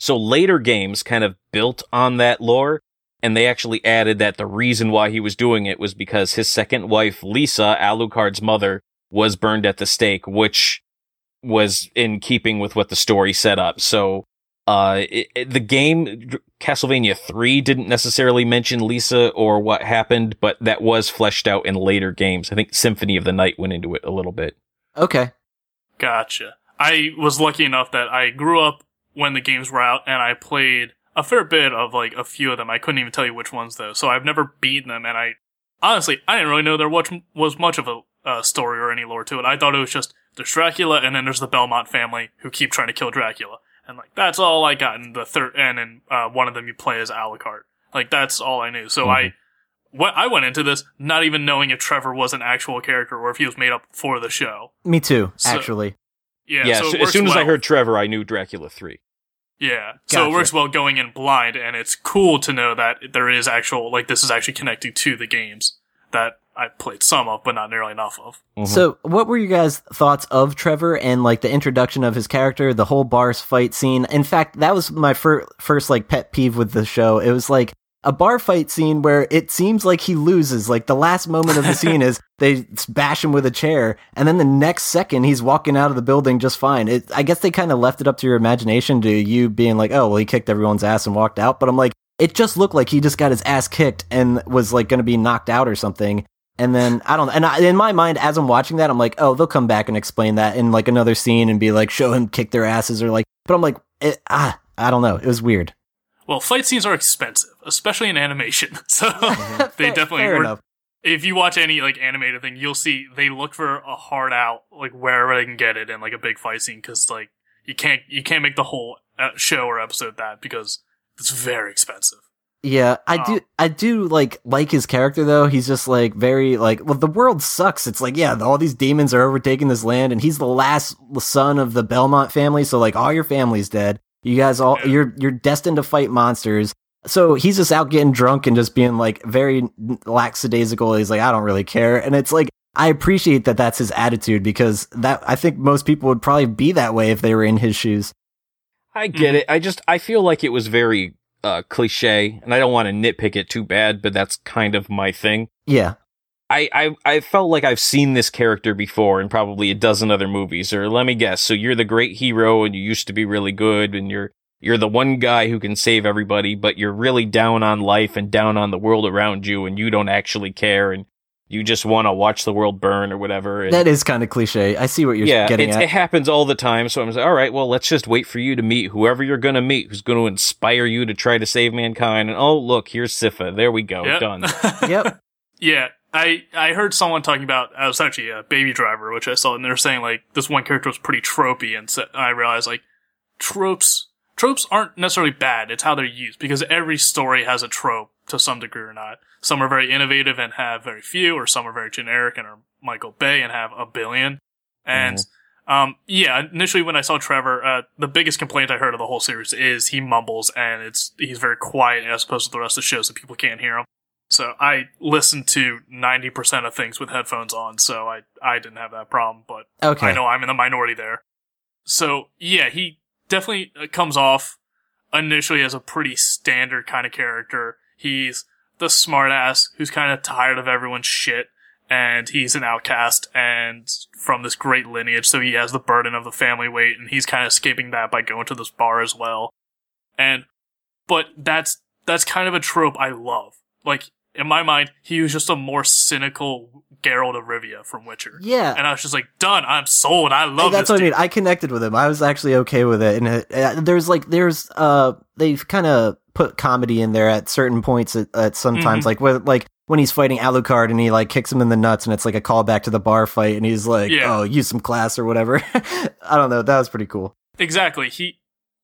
Speaker 3: So later games kind of built on that lore, and they actually added that the reason why he was doing it was because his second wife, Lisa, Alucard's mother, was burned at the stake, which was in keeping with what the story set up. So, uh, it, it- the game Castlevania 3 didn't necessarily mention Lisa or what happened, but that was fleshed out in later games. I think Symphony of the Night went into it a little bit.
Speaker 1: okay.
Speaker 2: Gotcha. I was lucky enough that I grew up when the games were out, and I played a fair bit of like a few of them. I couldn't even tell you which ones though, so I've never beaten them. And I honestly, I didn't really know there was, was much of a uh, story or any lore to it. I thought it was just there's Dracula, and then there's the Belmont family who keep trying to kill Dracula, and like that's all I got. in the third, and in uh, one of them you play as Alucard. Like that's all I knew. So I. What I went into this not even knowing if Trevor was an actual character or if he was made up for the show.
Speaker 1: Me too,
Speaker 2: So-
Speaker 1: actually.
Speaker 2: Yeah,
Speaker 3: Yeah,
Speaker 2: so
Speaker 3: so as
Speaker 2: works
Speaker 3: soon as I heard Trevor, I knew Dracula 3.
Speaker 2: Yeah. So it works well going in blind, and it's cool to know that there is actual, like, this is actually connecting to the games that I played some of, but not nearly enough of.
Speaker 3: Mhm.
Speaker 1: So, what were you guys' thoughts of Trevor and like the introduction of his character, the whole bars fight scene? In fact, that was my fir- first like pet peeve with the show. It was like a bar fight scene where it seems like he loses. Like the last moment of the scene is <laughs> they bash him with a chair, and then the next second he's walking out of the building just fine. It, I guess they kind of left it up to your imagination to you being like, oh well, he kicked everyone's ass and walked out. But I'm like, it just looked like he just got his ass kicked and was like going to be knocked out or something. And then I don't, and I, in my mind, as I'm watching that, I'm like, oh, they'll come back and explain that in like another scene and be like, show him kick their asses or like, but I'm like, it, ah, I don't know, it was weird.
Speaker 2: Well, fight scenes are expensive, especially in animation. <laughs> So <laughs> <laughs> they
Speaker 1: Fair-
Speaker 2: definitely
Speaker 1: fair
Speaker 2: were, if you watch any like animated thing, you'll see they look for a hard out like wherever they can get it in like a big fight scene because like you can't you can't make the whole uh, show or episode that because it's very expensive.
Speaker 1: Yeah, I
Speaker 2: Oh.
Speaker 1: do. Um, I do like like his character though. He's just like very like well, the world sucks. It's like yeah, all these demons are overtaking this land, and he's the last son of the Belmont family. So like all your family's dead. You guys all
Speaker 2: Yeah.
Speaker 1: you're you're destined to fight monsters. So he's just out getting drunk and just being like very lackadaisical. He's like I don't really care, and it's like I appreciate that that's his attitude because that I think most people would probably be that way if they were in his shoes.
Speaker 3: I get
Speaker 2: Mhm.
Speaker 3: it. I just I feel like it was very uh cliche, and I don't want to nitpick it too bad, but that's kind of my thing.
Speaker 1: Yeah,
Speaker 3: I, I I felt like I've seen this character before in probably a dozen other movies. Or let me guess. So you're the great hero, and you used to be really good, and you're you're the one guy who can save everybody, but you're really down on life and down on the world around you, and you don't actually care, and you just want to watch the world burn or whatever. And
Speaker 1: that is kind of cliche. I see what you're
Speaker 3: yeah,
Speaker 1: getting
Speaker 3: it's,
Speaker 1: at.
Speaker 3: it happens all the time. So I'm like, all right, well, let's just wait for you to meet whoever you're going to meet, who's going to inspire you to try to save mankind. And oh, look, here's Sypha. There we go,
Speaker 2: Yep.
Speaker 3: done. <laughs>
Speaker 1: yep.
Speaker 2: Yeah, I I heard someone talking about I was actually a Baby Driver, which I saw, and they're saying like this one character was pretty tropey, and so I realized like tropes tropes aren't necessarily bad. It's how they're used because every story has a trope to some degree or not. Some are very innovative and have very few, or some are very generic and are Michael Bay and have a billion. And um, yeah, initially when I saw Trevor, uh, the biggest complaint I heard of the whole series is he mumbles and it's he's very quiet as opposed to the rest of the show, so people can't hear him. So I listen to ninety percent of things with headphones on, so I I didn't have that problem, but
Speaker 1: Okay.
Speaker 2: I know I'm in the minority there. So yeah, he definitely comes off initially as a pretty standard kind of character. He's the smartass who's kind of tired of everyone's shit, and he's an outcast and from this great lineage, so he has the burden of the family weight, and he's kind of escaping that by going to this bar as well. And but that's that's kind of a trope I love. Like in my mind, he was just a more cynical Geralt of Rivia from Witcher.
Speaker 1: Yeah.
Speaker 2: And I was just like, done. I'm sold. I love
Speaker 1: that's
Speaker 2: this.
Speaker 1: what I mean. I connected with him. I was actually okay with it. And it, uh, there's like there's uh they've kind of put comedy in there at certain points at, at sometimes
Speaker 2: Mhm.
Speaker 1: like with like when he's fighting Alucard and he like kicks him in the nuts and it's like a callback to the bar fight and he's like
Speaker 2: Yeah.
Speaker 1: oh use some class or whatever. <laughs> I don't know. That was pretty cool.
Speaker 2: Exactly. He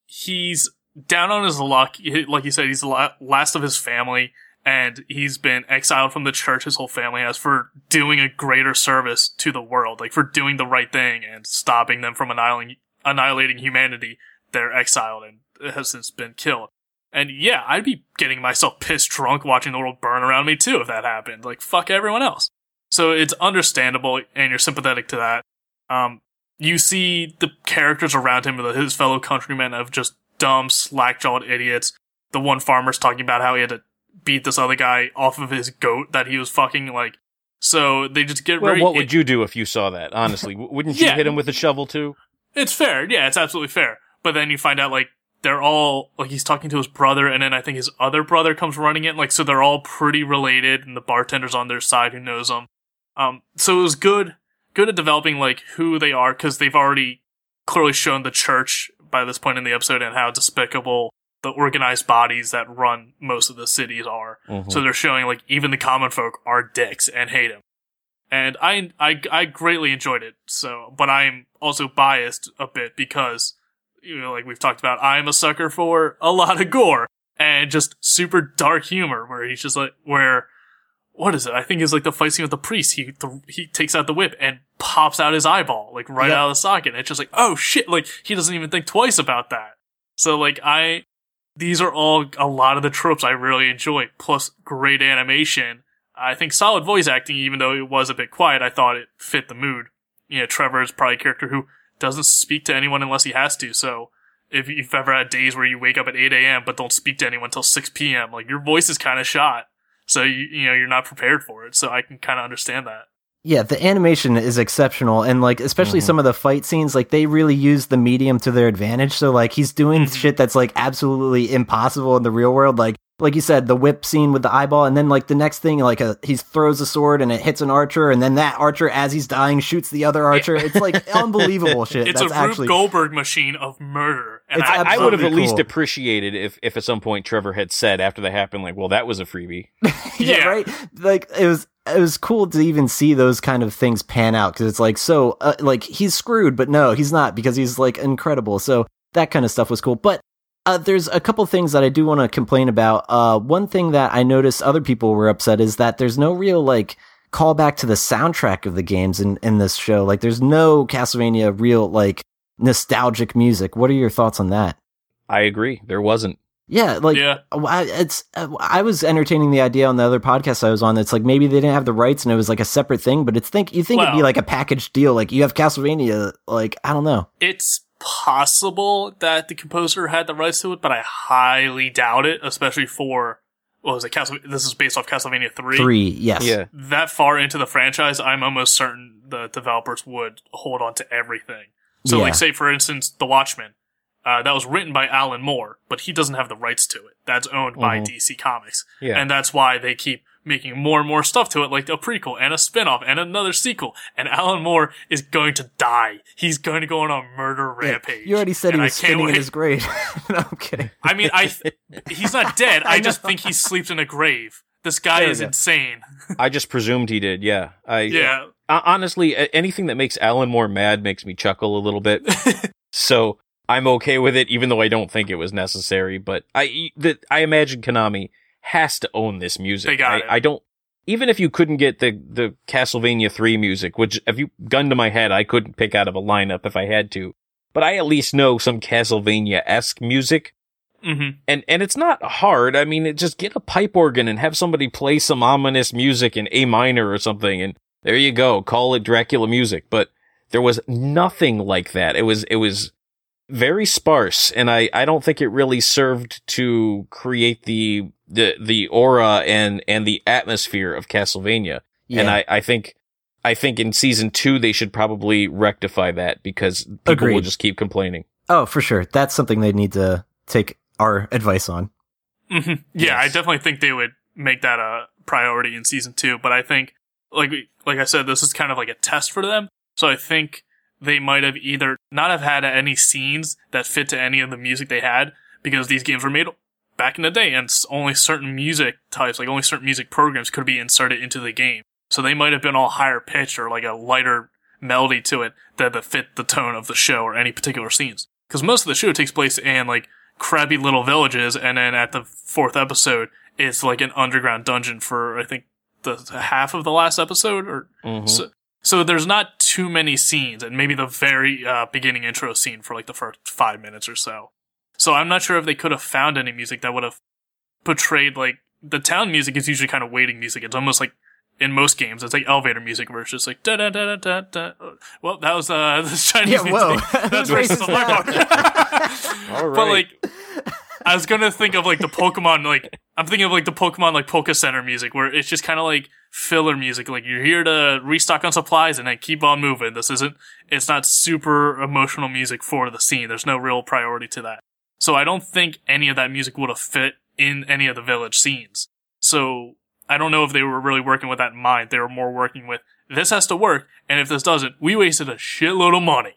Speaker 2: he's down on his luck. He- Like you said, he's the last of his family, and he's been exiled from the church. His whole family has for doing a greater service to the world, like for doing the right thing and stopping them from annihilating annihilating humanity. They're exiled and has since been killed. And yeah, I'd be getting myself pissed drunk watching the world burn around me too if that happened. Like fuck everyone else. So it's understandable, and you're sympathetic to that. Um, you see the characters around him, his fellow countrymen, of just dumb, slack-jawed idiots. The one farmer's talking about how he had to beat this other guy off of his goat that he was fucking like. So they just get
Speaker 3: Well, what would you do if you saw that? Honestly, wouldn't you
Speaker 2: Yeah.
Speaker 3: hit him with a shovel too?
Speaker 2: It's fair, yeah, it's absolutely fair. But then you find out like they're all like he's talking to his brother, and then I think his other brother comes running in. Like so, they're all pretty related, and the bartender's on their side who knows them. Um, so it was good, good at developing like who they are because they've already clearly shown the church by this point in the episode and how despicable the organized bodies that run most of the cities are.
Speaker 3: Mhm.
Speaker 2: So they're showing like even the common folk are dicks and hate him. And I, I, I greatly enjoyed it. So, but I'm also biased a bit because, you know, like we've talked about, I'm a sucker for a lot of gore and just super dark humor where he's just like, where what is it? I think it's like the fight scene with the priest. He th- he takes out the whip and pops out his eyeball like right
Speaker 1: Yep.
Speaker 2: out of the socket. And it's just like, oh shit! Like he doesn't even think twice about that. So like I, these are all a lot of the tropes I really enjoy. Plus great animation. I think solid voice acting, even though it was a bit quiet. I thought it fit the mood. You know, Trevor is probably a character who doesn't speak to anyone unless he has to. So if you've ever had days where you wake up at 8 a.m. but don't speak to anyone until 6 p.m., like your voice is kind of shot. So you you know you're not prepared for it. So I can kind of understand that.
Speaker 1: Yeah, the animation is exceptional, and like especially
Speaker 3: Mhm.
Speaker 1: some of the fight scenes, like they really use the medium to their advantage. So like he's doing
Speaker 2: Mhm.
Speaker 1: shit that's like absolutely impossible in the real world. Like like you said, the whip scene with the eyeball, and then like the next thing, like a, he throws a sword and it hits an archer, and then that archer, as he's dying, shoots the other archer. It's like <laughs> unbelievable shit.
Speaker 2: It's
Speaker 1: that's
Speaker 2: a Rube
Speaker 1: actually
Speaker 2: Goldberg machine of murder. And
Speaker 1: It's
Speaker 2: I,
Speaker 3: I, I would have at
Speaker 1: absolutely
Speaker 3: least
Speaker 1: cool.
Speaker 3: appreciated if, if at some point Trevor had said after that happened, like, well, that was a freebie. <laughs>
Speaker 1: yeah,
Speaker 2: Yeah.
Speaker 1: right. Like it was it was cool to even see those kind of things pan out because it's like so uh, like he's screwed, but no, he's not because he's like incredible. So that kind of stuff was cool. But uh, there's a couple things that I do want to complain about. Uh, one thing that I noticed other people were upset is that there's no real like callback to the soundtrack of the games in in this show. Like there's no Castlevania real like nostalgic music. What are your thoughts on that?
Speaker 3: I agree. There wasn't.
Speaker 1: Yeah, like
Speaker 2: yeah,
Speaker 1: I, it's uh, I was entertaining the idea on the other podcast I was on. It's like maybe they didn't have the rights and it was like a separate thing, but it's think you think it'd be like a package deal. Like you have Castlevania, like I don't know.
Speaker 2: it's possible that the composer had the rights to it, but I highly doubt it. Especially for what was it? Castle. This is based off Castlevania three.
Speaker 1: Three, yes,
Speaker 3: Yeah.
Speaker 2: That far into the franchise, I'm almost certain the developers would hold on to everything. So,
Speaker 1: Yeah.
Speaker 2: like, say for instance, The Watchmen. Uh, that was written by Alan Moore, but he doesn't have the rights to it. That's owned by
Speaker 3: Mhm.
Speaker 2: DC Comics.
Speaker 3: Yeah.
Speaker 2: And that's why they keep making more and more stuff to it, like a prequel and a spin-off and another sequel. And Alan Moore is going to die. He's going to go on a murder
Speaker 1: Yeah,
Speaker 2: rampage.
Speaker 1: You already said
Speaker 2: And
Speaker 1: he was spinning in
Speaker 2: wait.
Speaker 1: his grave. <laughs> no, I'm kidding.
Speaker 2: I mean, I th- he's not dead. <laughs> I,
Speaker 1: I
Speaker 2: just think he sleeps in a grave. This guy
Speaker 1: There
Speaker 2: is insane. <laughs>
Speaker 3: I just presumed he did. Yeah. I,
Speaker 2: Yeah.
Speaker 3: Uh, honestly, anything that makes Alan Moore mad makes me chuckle a little bit. so I'm okay with it, even though I don't think it was necessary. But I, the, I imagine Konami has to own this music.
Speaker 2: They got
Speaker 3: I,
Speaker 2: it.
Speaker 3: I don't. Even if you couldn't get the the Castlevania three music, which if you gun to my head, I couldn't pick out of a lineup if I had to. But I at least know some Castlevania esque music.
Speaker 2: hmm
Speaker 3: And and it's not hard. I mean, it, just get a pipe organ and have somebody play some ominous music in A minor or something, and there you go. Call it Dracula music. But there was nothing like that. It was it was very sparse, and I I don't think it really served to create the the the aura and and the atmosphere of Castlevania.
Speaker 1: Yeah,
Speaker 3: And I I think. I think in season two they should probably rectify that because people will just keep complaining.
Speaker 1: oh for sure. That's something they need to take our advice on.
Speaker 2: hmm Yeah, I definitely think they would make that a priority in season two. But I think, like like I said, this is kind of like a test for them. So I think they might have either not have had any scenes that fit to any of the music they had because these games were made back in the day, and only certain music types, like only certain music programs, could be inserted into the game. So they might have been all higher pitch or like a lighter melody to it that that fit the tone of the show or any particular scenes. Because most of the show takes place in like crabby little villages, and then at the fourth episode, it's like an underground dungeon for I think the half of the last episode, or
Speaker 3: Mhm.
Speaker 2: so. So there's not too many scenes, and maybe the very uh, beginning intro scene for like the first five minutes or so. So I'm not sure if they could have found any music that would have portrayed like the town music is usually kind of waiting music. It's almost like in most games, it's like elevator music where it's just like da da da da da da. Well, that was uh, <laughs> the Chinese.
Speaker 1: Yeah, whoa.
Speaker 2: music. <laughs> That's racist
Speaker 1: racist
Speaker 2: on my
Speaker 1: now?
Speaker 2: part.
Speaker 3: All
Speaker 2: But
Speaker 3: right.
Speaker 2: like, I was gonna think of like the Pokemon, like I'm thinking of like the Pokemon like Poke Center music, where it's just kind of like filler music. Like you're here to restock on supplies and then keep on moving. This isn't. It's not super emotional music for the scene. There's no real priority to that. So I don't think any of that music would have fit in any of the village scenes. So I don't know if they were really working with that in mind. They were more working with this has to work, and if this doesn't, we wasted a shitload of money.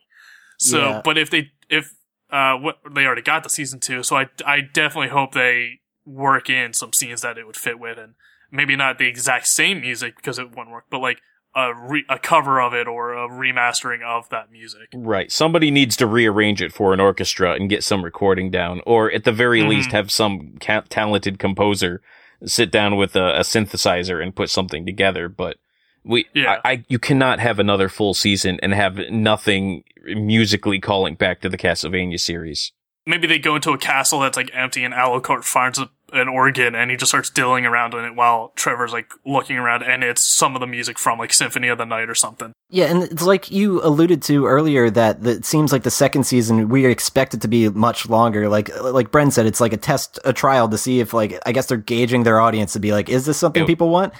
Speaker 2: So,
Speaker 1: Yeah.
Speaker 2: but if they if uh what they already got the season two, so I I definitely hope they work in some scenes that it would fit with, and maybe not the exact same music because it wouldn't work, but like a re- a cover of it or a remastering of that music.
Speaker 3: Right. Somebody needs to rearrange it for an orchestra and get some recording down, or at the very
Speaker 2: Mhm.
Speaker 3: least have some ca- talented composer sit down with a, a synthesizer and put something together. But we,
Speaker 2: Yeah.
Speaker 3: I, I, you cannot have another full season and have nothing musically calling back to the Castlevania series.
Speaker 2: Maybe they go into a castle that's like empty, and Alucard finds a, an organ, and he just starts dilling around in it while Trevor's like looking around, and it's some of the music from like Symphony of the Night or something.
Speaker 1: Yeah, and it's like you alluded to earlier that the, it seems like the second season we expect it to be much longer. Like like Bren said, it's like a test, a trial to see if like I guess they're gauging their audience to be like, is this something
Speaker 3: It-
Speaker 1: people want?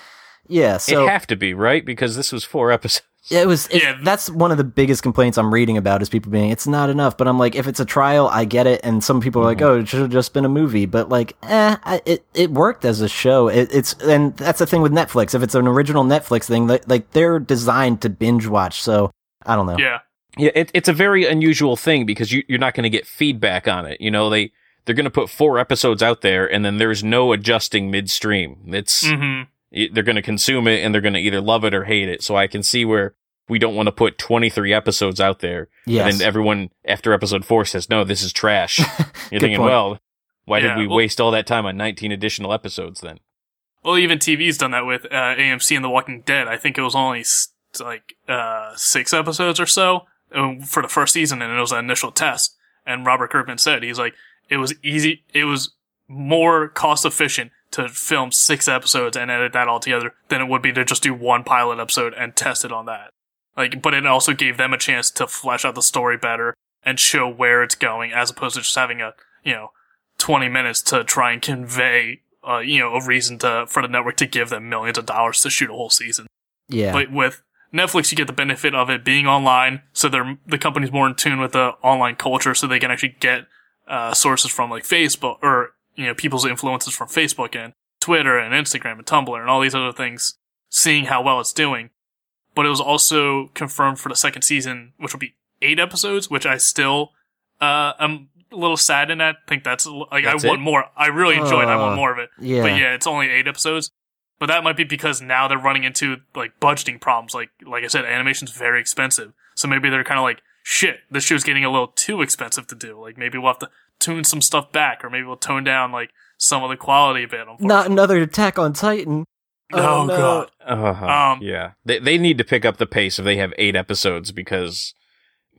Speaker 1: Yeah, so
Speaker 3: It'd have to be right because this was four episodes.
Speaker 1: It was. It,
Speaker 2: Yeah.
Speaker 1: that's one of the biggest complaints I'm reading about is people being it's not enough. But I'm like, if it's a trial, I get it. And some people are like, oh, it should have just been a movie. But like, eh, I, it it worked as a show. It, it's and that's the thing with Netflix. If it's an original Netflix thing, like, like they're designed to binge watch. So I don't know.
Speaker 2: Yeah,
Speaker 3: Yeah, it, it's a very unusual thing because you, you're not going to get feedback on it. You know, they they're going to put four episodes out there, and then there's no adjusting midstream. It's
Speaker 2: hmm
Speaker 3: y- they're going to consume it, and they're going to either love it or hate it. So I can see where we don't want to put 23 episodes out there,
Speaker 1: Yes.
Speaker 3: and then everyone after episode four says, "No, this is trash." <laughs> You're
Speaker 1: Good
Speaker 3: thinking,
Speaker 1: point.
Speaker 3: well, why
Speaker 2: Yeah,
Speaker 3: did we
Speaker 2: well-
Speaker 3: waste all that time on 19 additional episodes then?
Speaker 2: Well, even TV's done that with uh, AMC and The Walking Dead. I think it was only like uh, six episodes or so uh, for the first season, and it was an initial test. And Robert Kirkman said he's like, it was easy. It was more cost efficient to film six episodes and edit that all together than it would be to just do one pilot episode and test it on that. Like, but it also gave them a chance to flesh out the story better and show where it's going, as opposed to just having a you know 20 minutes to try and convey uh, you know a reason to for the network to give them millions of dollars to shoot a whole season
Speaker 1: yeah.
Speaker 2: but with netflix you get the benefit of it being online so they're the company's more in tune with the online culture so they can actually get uh, sources from like facebook or you know people's influences from facebook and twitter and instagram and tumblr and all these other things seeing how well it's doing but it was also confirmed for the second season which will be eight episodes which i still uh am a little sad in that think that's like
Speaker 3: That's
Speaker 2: i want
Speaker 3: it?
Speaker 2: more i really enjoyed it i want
Speaker 1: Uh,
Speaker 2: more of it
Speaker 1: yeah.
Speaker 2: but yeah, it's only eight episodes. But that might be because now they're running into like budgeting problems. Like like I said, animation's very expensive. So maybe they're kind of like, shit, this show's getting a little too expensive to do. Like maybe we'll have to tune some stuff back, or maybe we'll tone down like some of the quality of it.
Speaker 1: Not another Attack on Titan.
Speaker 2: Oh,
Speaker 1: Oh, no.
Speaker 2: god.
Speaker 3: Uh-huh.
Speaker 2: Um,
Speaker 3: yeah, they they need to pick up the pace if they have eight episodes because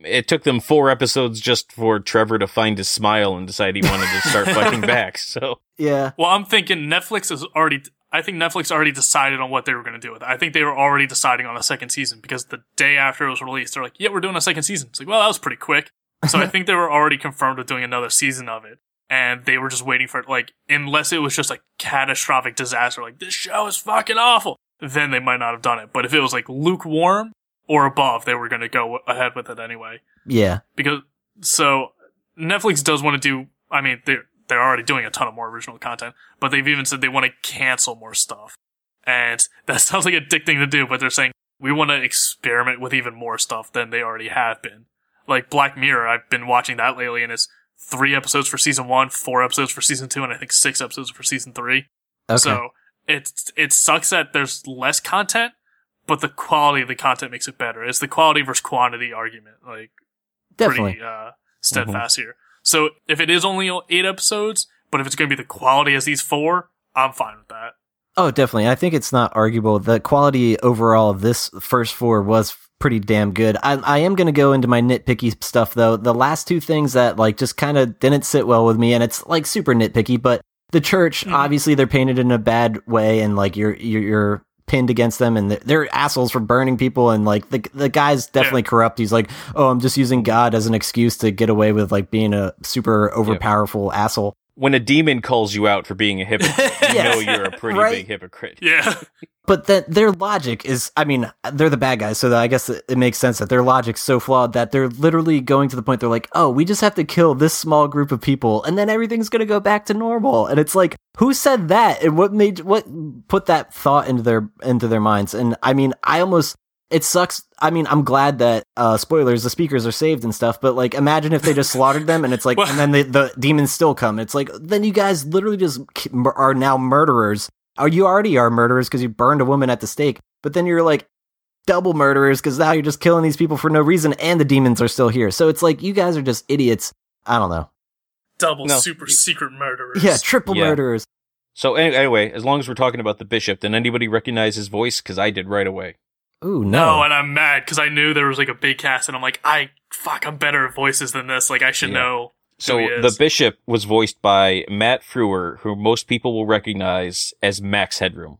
Speaker 3: it took them four episodes just for Trevor to find his smile and decide he wanted to start <laughs> fighting back. So
Speaker 1: Yeah.
Speaker 2: Well, I'm thinking Netflix is already. I think Netflix already decided on what they were going to do with it. I think they were already deciding on a second season because the day after it was released, they're like, "Yeah, we're doing a second season." It's like, well, that was pretty quick. So I <laughs> think they were already confirmed with doing another season of it, and they were just waiting for it. Like, unless it was just a catastrophic disaster, like this show is fucking awful, then they might not have done it. But if it was like lukewarm or above, they were going to go ahead with it anyway
Speaker 1: Yeah.
Speaker 2: because so Netflix does want to do. I mean, they're they're already doing a ton of more original content, but they've even said they want to cancel more stuff, and <laughs> that sounds like a dick thing to do. But they're saying we want to experiment with even more stuff than they already have been. Like Black Mirror, I've been watching that lately, and it's three episodes for season one, four episodes for season two, and I think six episodes for season three.
Speaker 1: Okay.
Speaker 2: So it it sucks that there's less content, but the quality of the content makes it better. It's the quality versus quantity argument. Like
Speaker 1: Definitely.
Speaker 2: pretty uh, steadfast here. So if it is only eight episodes, but if it's going to be the quality as these four, I'm fine with that.
Speaker 1: Oh, definitely. I think it's not arguable. The quality overall of this first four was pretty damn good. I, I am going to go into my nitpicky stuff though. The last two things that like just kind of didn't sit well with me, and it's like super nitpicky, but the church,
Speaker 2: Mhm.
Speaker 1: obviously they're painted in a bad way and like you're, you're, you're pinned against them and they're, assholes for burning people and like the the guy's definitely corrupt. He's like, "Oh, I'm just using God as an excuse to get away with like being a super overpowerful asshole."
Speaker 3: When a demon calls you out for being a hypocrite, you <laughs>
Speaker 1: Yes.
Speaker 3: know you're a pretty
Speaker 1: Right.
Speaker 3: big hypocrite.
Speaker 2: Yeah,
Speaker 1: But that their logic is, I mean, they're the bad guys, so I guess it, it makes sense that their logic's so flawed that they're literally going to the point they're like, oh, we just have to kill this small group of people, and then everything's gonna go back to normal. And it's like, who said that, and what made what put that thought into their into their minds? And I mean, I almost it sucks. I mean, I'm glad that uh spoilers, the speakers are saved and stuff, but like, imagine if they just slaughtered them, and it's like,
Speaker 2: Well-
Speaker 1: and then the, the demons still come. It's like, then you guys literally just are now murderers or you already are murderers because you burned a woman at the stake, but then you're like double murderers because now you're just killing these people for no reason and the demons are still here. So it's like you guys are just idiots. I don't know.
Speaker 2: double
Speaker 3: No.
Speaker 2: super secret murderers.
Speaker 1: Yeah, triple
Speaker 3: Yeah.
Speaker 1: murderers.
Speaker 3: So anyway, as long as we're talking about the bishop, did anybody recognize his voice? Because I did right away.
Speaker 1: Ooh,
Speaker 2: No,
Speaker 1: no.
Speaker 2: and I'm mad because I knew there was like a big cast, and I'm like, I fuck, I'm better at voices than this. Like, I should
Speaker 3: Yeah.
Speaker 2: know.
Speaker 3: So
Speaker 2: he
Speaker 3: the bishop was voiced by Matt Frewer, who most people will recognize as Max Headroom.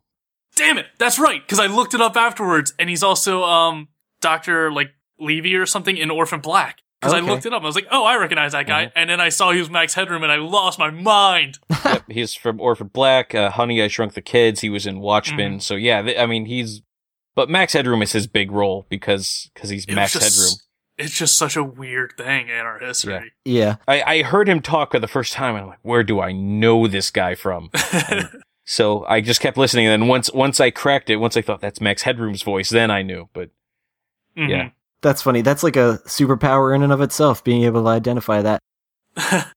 Speaker 2: Damn it, that's right. Because I looked it up afterwards, and he's also um Doctor like Levy or something in Orphan Black. Because
Speaker 1: Okay.
Speaker 2: I looked it up, I was like, oh, I recognize that guy, and then I saw he was Max Headroom, and I lost my mind. <laughs>
Speaker 3: yep, he's from Orphan Black, uh, Honey I Shrunk the Kids. He was in Watchmen.
Speaker 2: Mm-hmm.
Speaker 3: So yeah, th- I mean he's, but Max Headroom is his big role because because he's
Speaker 2: It
Speaker 3: Max
Speaker 2: just-
Speaker 3: Headroom.
Speaker 2: It's just such a weird thing in our history.
Speaker 1: yeah.
Speaker 3: I, I heard him talk for the first time, and I'm like, where do I know this guy from? <laughs> So I just kept listening, and then once once I cracked it, once I thought that's Max Headroom's voice, then I knew. But
Speaker 2: Mhm.
Speaker 3: Yeah.
Speaker 1: That's funny. That's like a superpower in and of itself, being able to identify that. <laughs>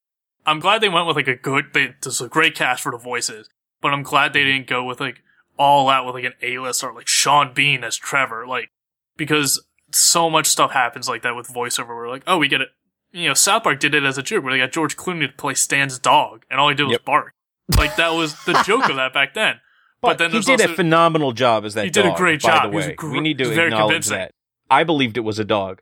Speaker 2: I'm glad they went with like a good. They, there's a great cast for the voices, but I'm glad they didn't go with like all out with like an A-list or like Sean Bean as Trevor, like because so much stuff happens like that with voiceover. We're like, oh, we get it. You know, South Park did it as a joke where they got George Clooney to play Stan's dog, and all he did was
Speaker 3: Yep.
Speaker 2: bark. Like that was the <laughs> joke of that back then. But,
Speaker 3: but,
Speaker 2: then
Speaker 3: he did
Speaker 2: also,
Speaker 3: a phenomenal job as that.
Speaker 2: He did a great
Speaker 3: by
Speaker 2: job.
Speaker 3: The way,
Speaker 2: gr-
Speaker 3: we need to acknowledge
Speaker 2: convincing.
Speaker 3: that. I believed it was a dog.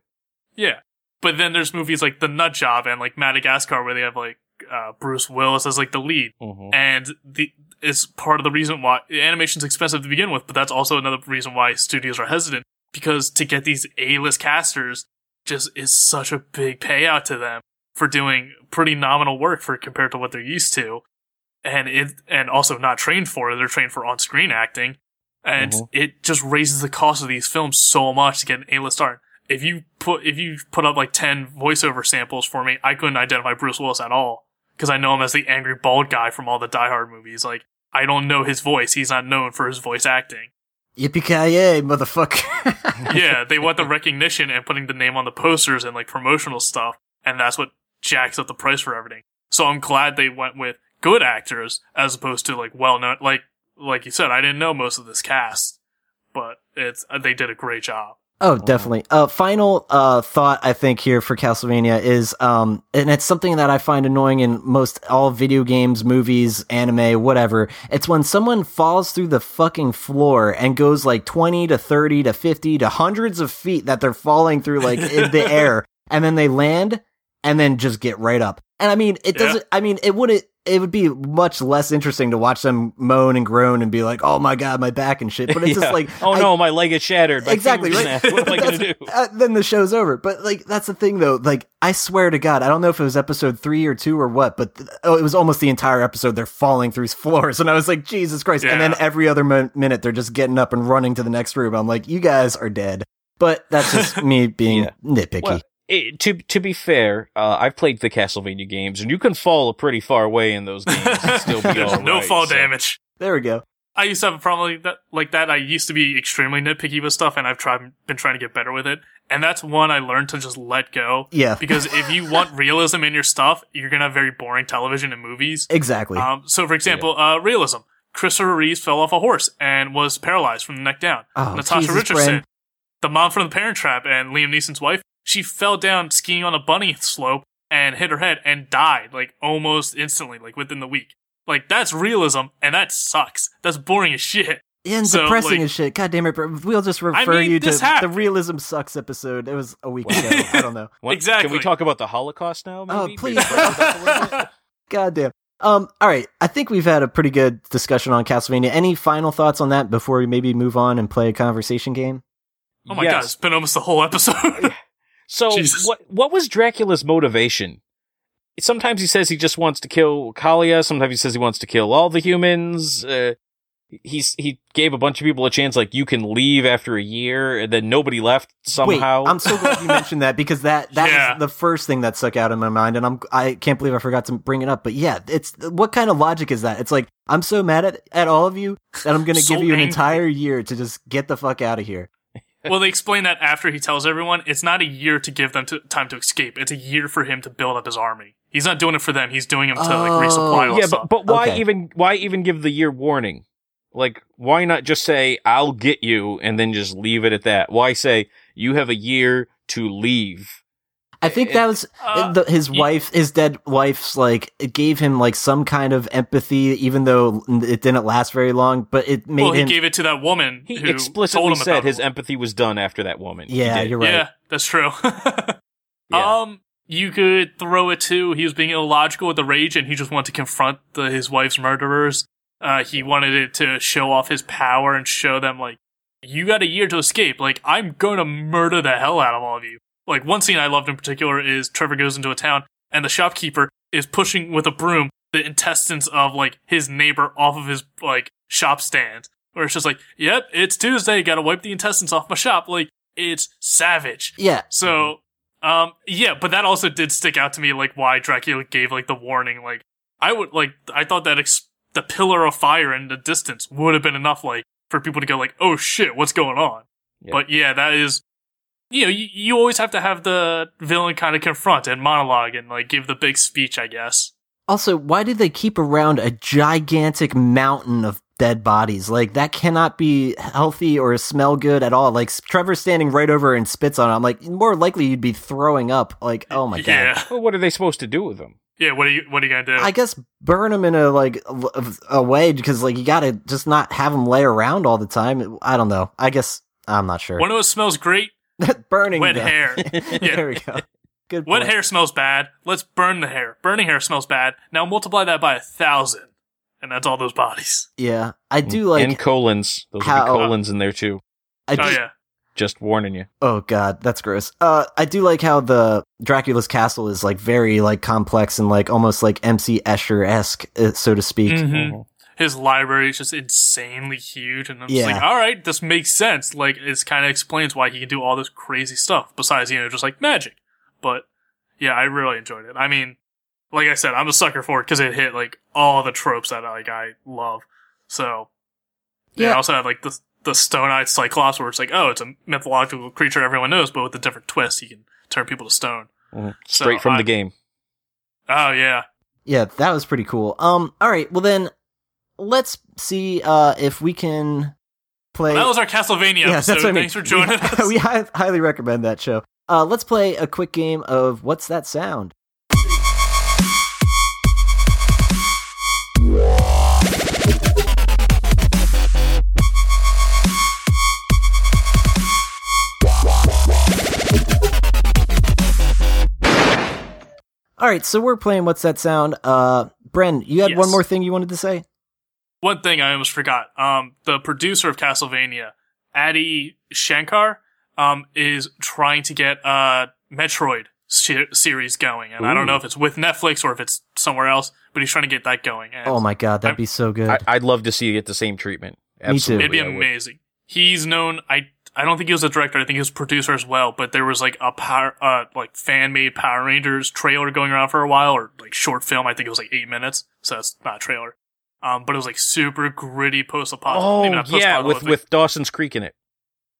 Speaker 2: Yeah. But then there's movies like The Nut Job and like Madagascar where they have like uh, Bruce Willis as like the lead.
Speaker 3: Mhm.
Speaker 2: and the it's part of the reason why animation's expensive to begin with, but that's also another reason why studios are hesitant because to get these A-list casters just is such a big payout to them for doing pretty nominal work for compared to what they're used to, and it and also not trained for it. They're trained for on-screen acting, and
Speaker 3: Mhm.
Speaker 2: it just raises the cost of these films so much to get an A-list star. If you put if you put up like ten voiceover samples for me, I couldn't identify Bruce Willis at all because I know him as the angry bald guy from all the Die Hard movies. Like I don't know his voice; he's not known for his voice acting.
Speaker 1: Yippee ki yay, motherfucker! <laughs>
Speaker 2: yeah, they want the recognition and putting the name on the posters and like promotional stuff, and that's what jacks up the price for everything. So I'm glad they went with good actors as opposed to like well known. Like like you said, I didn't know most of this cast, but it's they did a great job.
Speaker 1: Oh, definitely. Uh, final uh, thought I think here for Castlevania is, um, and it's something that I find annoying in most all video games, movies, anime, whatever. It's when someone falls through the fucking floor and goes like twenty to thirty to fifty to hundreds of feet that they're falling through like in the <laughs> air, and then they land and then just get right up. And I mean, it doesn't. I mean, it wouldn't. It would be much less interesting to watch them moan and groan and be like, "Oh my god, my back and shit." But it's <laughs>
Speaker 3: Yeah.
Speaker 1: just like,
Speaker 3: oh
Speaker 1: I-
Speaker 3: no, my leg is shattered. My
Speaker 1: exactly right.
Speaker 3: What am I <laughs> gonna do?
Speaker 1: uh, then the show's over. But like that's the thing though. Like I swear to God, I don't know if it was episode three or two or what, but th- oh, it was almost the entire episode. They're falling through floors, and I was like, Jesus Christ! And then every other min- minute, they're just getting up and running to the next room. I'm like, you guys are dead. But that's just <laughs> me being
Speaker 3: Yeah.
Speaker 1: nitpicky.
Speaker 3: Well, it, to to be fair, uh, I've played the Castlevania games, and you can fall a pretty far way in those games and <laughs> still be
Speaker 2: There's
Speaker 3: all
Speaker 2: no
Speaker 3: right,
Speaker 2: fall
Speaker 3: so-
Speaker 2: damage.
Speaker 1: there we go.
Speaker 2: I used to have a problem like that. Like that, I used to be extremely nitpicky with stuff, and I've tried been trying to get better with it. And that's one I learned to just let go.
Speaker 1: Yeah, <laughs>
Speaker 2: Because if you want realism in your stuff, you're gonna have very boring television and movies.
Speaker 1: exactly.
Speaker 2: Um, so, for example, uh, realism. Christopher Reeves fell off a horse and was paralyzed from the neck down.
Speaker 1: Oh,
Speaker 2: Natasha
Speaker 1: Jesus,
Speaker 2: Richardson,
Speaker 1: Bren.
Speaker 2: The mom from The Parent Trap, and Liam Neeson's wife, she fell down skiing on a bunny slope and hit her head and died like almost instantly, like within the week. Like that's realism, and that sucks. That's boring as shit.
Speaker 1: and
Speaker 2: so,
Speaker 1: depressing
Speaker 2: like-
Speaker 1: as shit. God damn it! bro. We'll just refer
Speaker 2: mean,
Speaker 1: you to
Speaker 2: this
Speaker 1: the realism sucks episode. It was a week ago. I don't know. <laughs>
Speaker 3: What- Can we talk about the Holocaust now?
Speaker 1: Oh, please.
Speaker 3: Maybe talk about that a little bit? <laughs>
Speaker 1: God damn. Um, all right. I think we've had a pretty good discussion on Castlevania. Any final thoughts on that before we maybe move on and play a conversation game?
Speaker 2: Oh my
Speaker 3: Yes.
Speaker 2: god, it's been almost the whole episode.
Speaker 3: So
Speaker 2: Jesus.
Speaker 3: what what was Dracula's motivation? Sometimes he says he just wants to kill Wallachia. Sometimes he says he wants to kill all the humans. Uh, he's he gave a bunch of people a chance, like you can leave after a year, and then nobody left somehow.
Speaker 1: Wait, I'm so glad you mentioned that because that that
Speaker 2: Yeah.
Speaker 1: was the first thing that stuck out in my mind, and I'm I can't believe I forgot to bring it up. But yeah, it's what kind of logic is that? It's like I'm so mad at at all of you that I'm going to
Speaker 2: So
Speaker 1: give you an
Speaker 2: angry.
Speaker 1: entire year to just get the fuck out of here. <laughs>
Speaker 2: well, they explain that after he tells everyone, it's not a year to give them to, time to escape. It's a year for him to build up his army. He's not doing it for them. He's doing it to like
Speaker 1: Oh.
Speaker 2: resupply all
Speaker 3: yeah,
Speaker 2: stuff.
Speaker 3: but but why
Speaker 1: Okay.
Speaker 3: even why even give the year warning? Like, why not just say I'll get you and then just leave it at that? Why say you have a year to leave?
Speaker 1: I think that was
Speaker 2: Uh,
Speaker 1: the, his
Speaker 2: y-
Speaker 1: wife, his dead wife's like it gave him like some kind of empathy, even though it didn't last very long. But it made
Speaker 2: well, he gave it to that woman
Speaker 3: He
Speaker 2: who told
Speaker 3: explicitly
Speaker 2: him
Speaker 3: said
Speaker 2: about
Speaker 3: his
Speaker 2: it.
Speaker 3: empathy was done after that woman.
Speaker 1: Yeah, you're right.
Speaker 2: Yeah, that's true. <laughs>
Speaker 3: Yeah.
Speaker 2: Um, you could throw it too. He was being illogical with the rage, and he just wanted to confront the, his wife's murderers. Uh, he wanted it to show off his power and show them like, you got a year to escape. Like, I'm gonna murder the hell out of all of you. Like, one scene I loved in particular is Trevor goes into a town, and the shopkeeper is pushing with a broom the intestines of like his neighbor off of his like shop stand. Where it's just like, yep, it's Tuesday, gotta wipe the intestines off my shop. Like, it's savage.
Speaker 1: Yeah,
Speaker 2: So, um, yeah, but that also did stick out to me, like why Dracula gave like the warning. Like, I would like, I thought that ex- the pillar of fire in the distance would have been enough, like, for people to go like, oh shit, what's going on?
Speaker 3: Yeah.
Speaker 2: But yeah, that is, you know, you, you always have to have the villain kind of confront and monologue and like give the big speech, I guess.
Speaker 1: Also, why did they keep around a gigantic mountain of dead bodies? Like that cannot be healthy or smell good at all. Like Trevor's standing right over and spits on it. I'm like, more likely you'd be throwing up. Like, oh my god.
Speaker 2: Yeah,
Speaker 3: Well, what are they supposed to do with them?
Speaker 2: yeah. What are you, what are you gonna do?
Speaker 1: I guess burn them in a like a, a way because like you gotta just not have them lay around all the time. I don't know. I guess I'm not sure.
Speaker 2: One of us smells great. <laughs>
Speaker 1: Burning
Speaker 2: Wet
Speaker 1: them.
Speaker 2: hair. <laughs> Yeah.
Speaker 1: there we go. Good.
Speaker 2: Wet
Speaker 1: point.
Speaker 2: hair smells bad. Let's burn the hair. Burning hair smells bad. Now multiply that by a thousand, and that's all those bodies.
Speaker 1: Yeah, I do like.
Speaker 3: and colons. Those
Speaker 1: how-
Speaker 3: will be colons in there too.
Speaker 1: I do,
Speaker 2: Oh yeah,
Speaker 3: Just warning you.
Speaker 1: Oh god, that's gross. Uh, I do like how the Dracula's castle is like very like complex and like almost like MC Escher esque, uh, so to speak.
Speaker 2: Mhm. His library is just insanely huge, and I'm just
Speaker 1: Yeah.
Speaker 2: like, all right, this makes sense. Like, it kind of explains why he can do all this crazy stuff. Besides, you know, just like magic. But yeah, I really enjoyed it. I mean, like I said, I'm a sucker for it because it hit like all the tropes that like I love. So yeah,
Speaker 1: Yeah.
Speaker 2: I also have like the the stone eyed cyclops where it's like, oh, it's a mythological creature everyone knows, but with a different twist, he can turn people to stone. So
Speaker 3: Straight from
Speaker 2: I-
Speaker 3: the game.
Speaker 2: Oh yeah.
Speaker 1: Yeah, that was pretty cool. Um, all right, well then, let's see uh if we can play.
Speaker 2: Well, that was our Castlevania
Speaker 1: yeah,
Speaker 2: episode.
Speaker 1: that's what I mean.
Speaker 2: Thanks for joining <laughs>
Speaker 1: we,
Speaker 2: us.
Speaker 1: we hi- highly recommend that show. Uh, let's play a quick game of what's that sound. All right, so we're playing what's that sound. Uh, Bren, you had
Speaker 2: Yes.
Speaker 1: one more thing you wanted to say?
Speaker 2: One thing I almost forgot. Um, the producer of Castlevania, Adi Shankar, um, is trying to get a Metroid se- series going, and I don't know if it's with Netflix or if it's somewhere else, but he's trying to get that going. And
Speaker 1: Oh my god, that'd
Speaker 2: I'm-
Speaker 1: be so good.
Speaker 3: I, I'd love to see you get the same treatment.
Speaker 1: Me too.
Speaker 3: Absolutely,
Speaker 2: it'd be amazing. He's known. I I don't think he was a director. I think he was a producer as well. But there was like a power, uh, like fan made Power Rangers trailer going around for a while, or like short film. I think it was like eight minutes, so that's not a trailer. Um, but it was like super gritty post-apocalyptic.
Speaker 3: Oh
Speaker 2: apocalyptic.
Speaker 3: yeah, with with Dawson's Creek in it.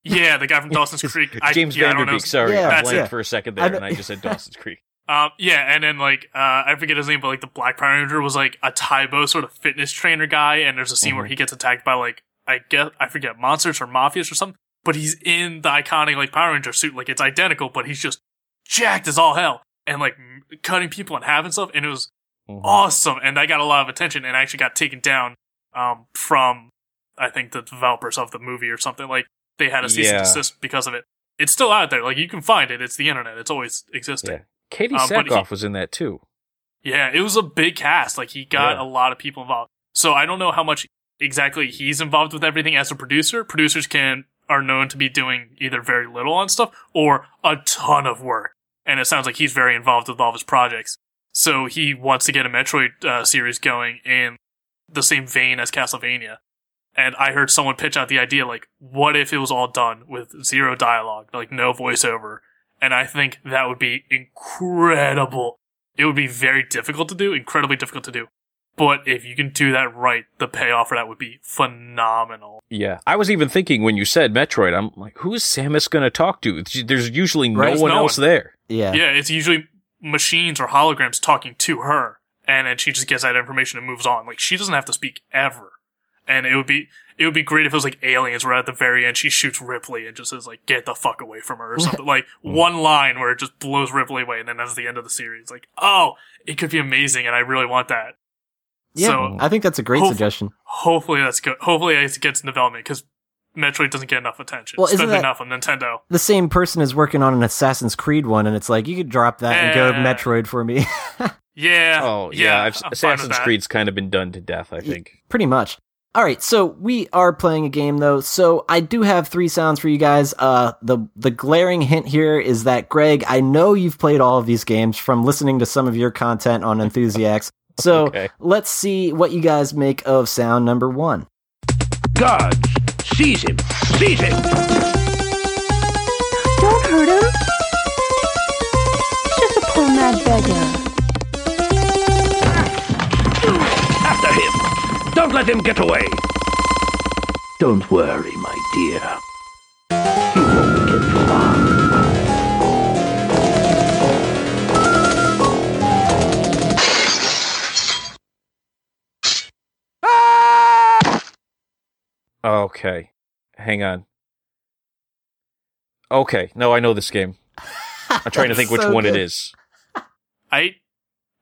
Speaker 2: Yeah, the guy from <laughs> Dawson's Creek. I,
Speaker 3: James
Speaker 2: yeah, I don't know.
Speaker 3: Van Der Beek. Sorry,
Speaker 1: Yeah,
Speaker 3: I
Speaker 1: that's-
Speaker 3: blanked
Speaker 1: yeah.
Speaker 3: for a second there,
Speaker 1: know-
Speaker 3: and I just said <laughs> Dawson's Creek.
Speaker 2: Um, yeah, and then like uh, I forget his name, but like the Black Power Ranger was like a Tae Bo sort of fitness trainer guy, and there's a scene where
Speaker 3: Mhm.
Speaker 2: he gets attacked by like I guess I forget monsters or mafias or something, but he's in the iconic like Power Ranger suit, like it's identical, but he's just jacked as all hell and like m- cutting people in half and stuff, and it was
Speaker 3: Mhm.
Speaker 2: awesome, and that got a lot of attention, and actually got taken down um from I think the developers of the movie or something like they had a cease
Speaker 3: Yeah.
Speaker 2: and desist because of it. It's still out there, like you can find it. It's the internet. It's always existing.
Speaker 3: Yeah.
Speaker 2: Katee he-
Speaker 3: Sackhoff was in that too.
Speaker 2: Yeah, it was a big cast. Like he got
Speaker 3: Yeah.
Speaker 2: a lot of people involved. So I don't know how much exactly he's involved with everything as a producer. Producers can are known to be doing either very little on stuff or a ton of work. And it sounds like he's very involved with all of his projects. So he wants to get a Metroid uh, series going in the same vein as Castlevania. And I heard someone pitch out the idea like, what if it was all done with zero dialogue, like no voiceover? And I think that would be incredible it would be very difficult to do, incredibly difficult to do. But if you can do that right, the payoff for that would be phenomenal.
Speaker 3: Yeah, I was even thinking when you said Metroid, I'm like, who is Samus going to talk to? There's usually no
Speaker 1: Right.
Speaker 3: one
Speaker 2: no
Speaker 3: else
Speaker 2: one.
Speaker 3: there.
Speaker 1: yeah.
Speaker 2: Yeah, it's usually machines or holograms talking to her, and then she just gets that information and moves on. Like she doesn't have to speak ever, and it would be it would be great if it was like aliens where at the very end. She shoots Ripley and just says like get the fuck away from her or <laughs> something. Like mm. one line where it just blows Ripley away. And then that's the end of the series. Like oh it could be amazing. And I really want that.
Speaker 1: Yeah,
Speaker 2: So-
Speaker 1: I think that's a great
Speaker 2: Hope-
Speaker 1: suggestion.
Speaker 2: hopefully that's good. Hopefully it gets in development because Metroid doesn't get enough attention
Speaker 1: Well, isn't that-
Speaker 2: enough on Nintendo
Speaker 1: The same person is working on an Assassin's Creed one, and it's like you could drop that and go Metroid for me, <laughs>
Speaker 2: yeah
Speaker 3: Oh yeah, I've,
Speaker 2: I'm fine with
Speaker 3: Assassin's. Creed's kind of been done to death. I think.
Speaker 1: pretty much. All right, so we are playing a game though. So I do have three sounds for you guys. Uh, the the glaring hint here is that Greg, I know you've played all of these games from listening to some of your content on Enthusiasts. So <laughs>
Speaker 3: Okay.
Speaker 1: let's see what you guys make of sound number one.
Speaker 4: Guards, seize him! Seize him!
Speaker 5: Don't hurt him. He's just a poor mad beggar.
Speaker 4: After him! Don't let him get away! Don't worry, my dear. You won't get far.
Speaker 3: Okay, hang on. Okay, no, I know this game. <laughs> I'm trying to think which
Speaker 1: So
Speaker 3: one it
Speaker 1: good.
Speaker 3: is.
Speaker 2: I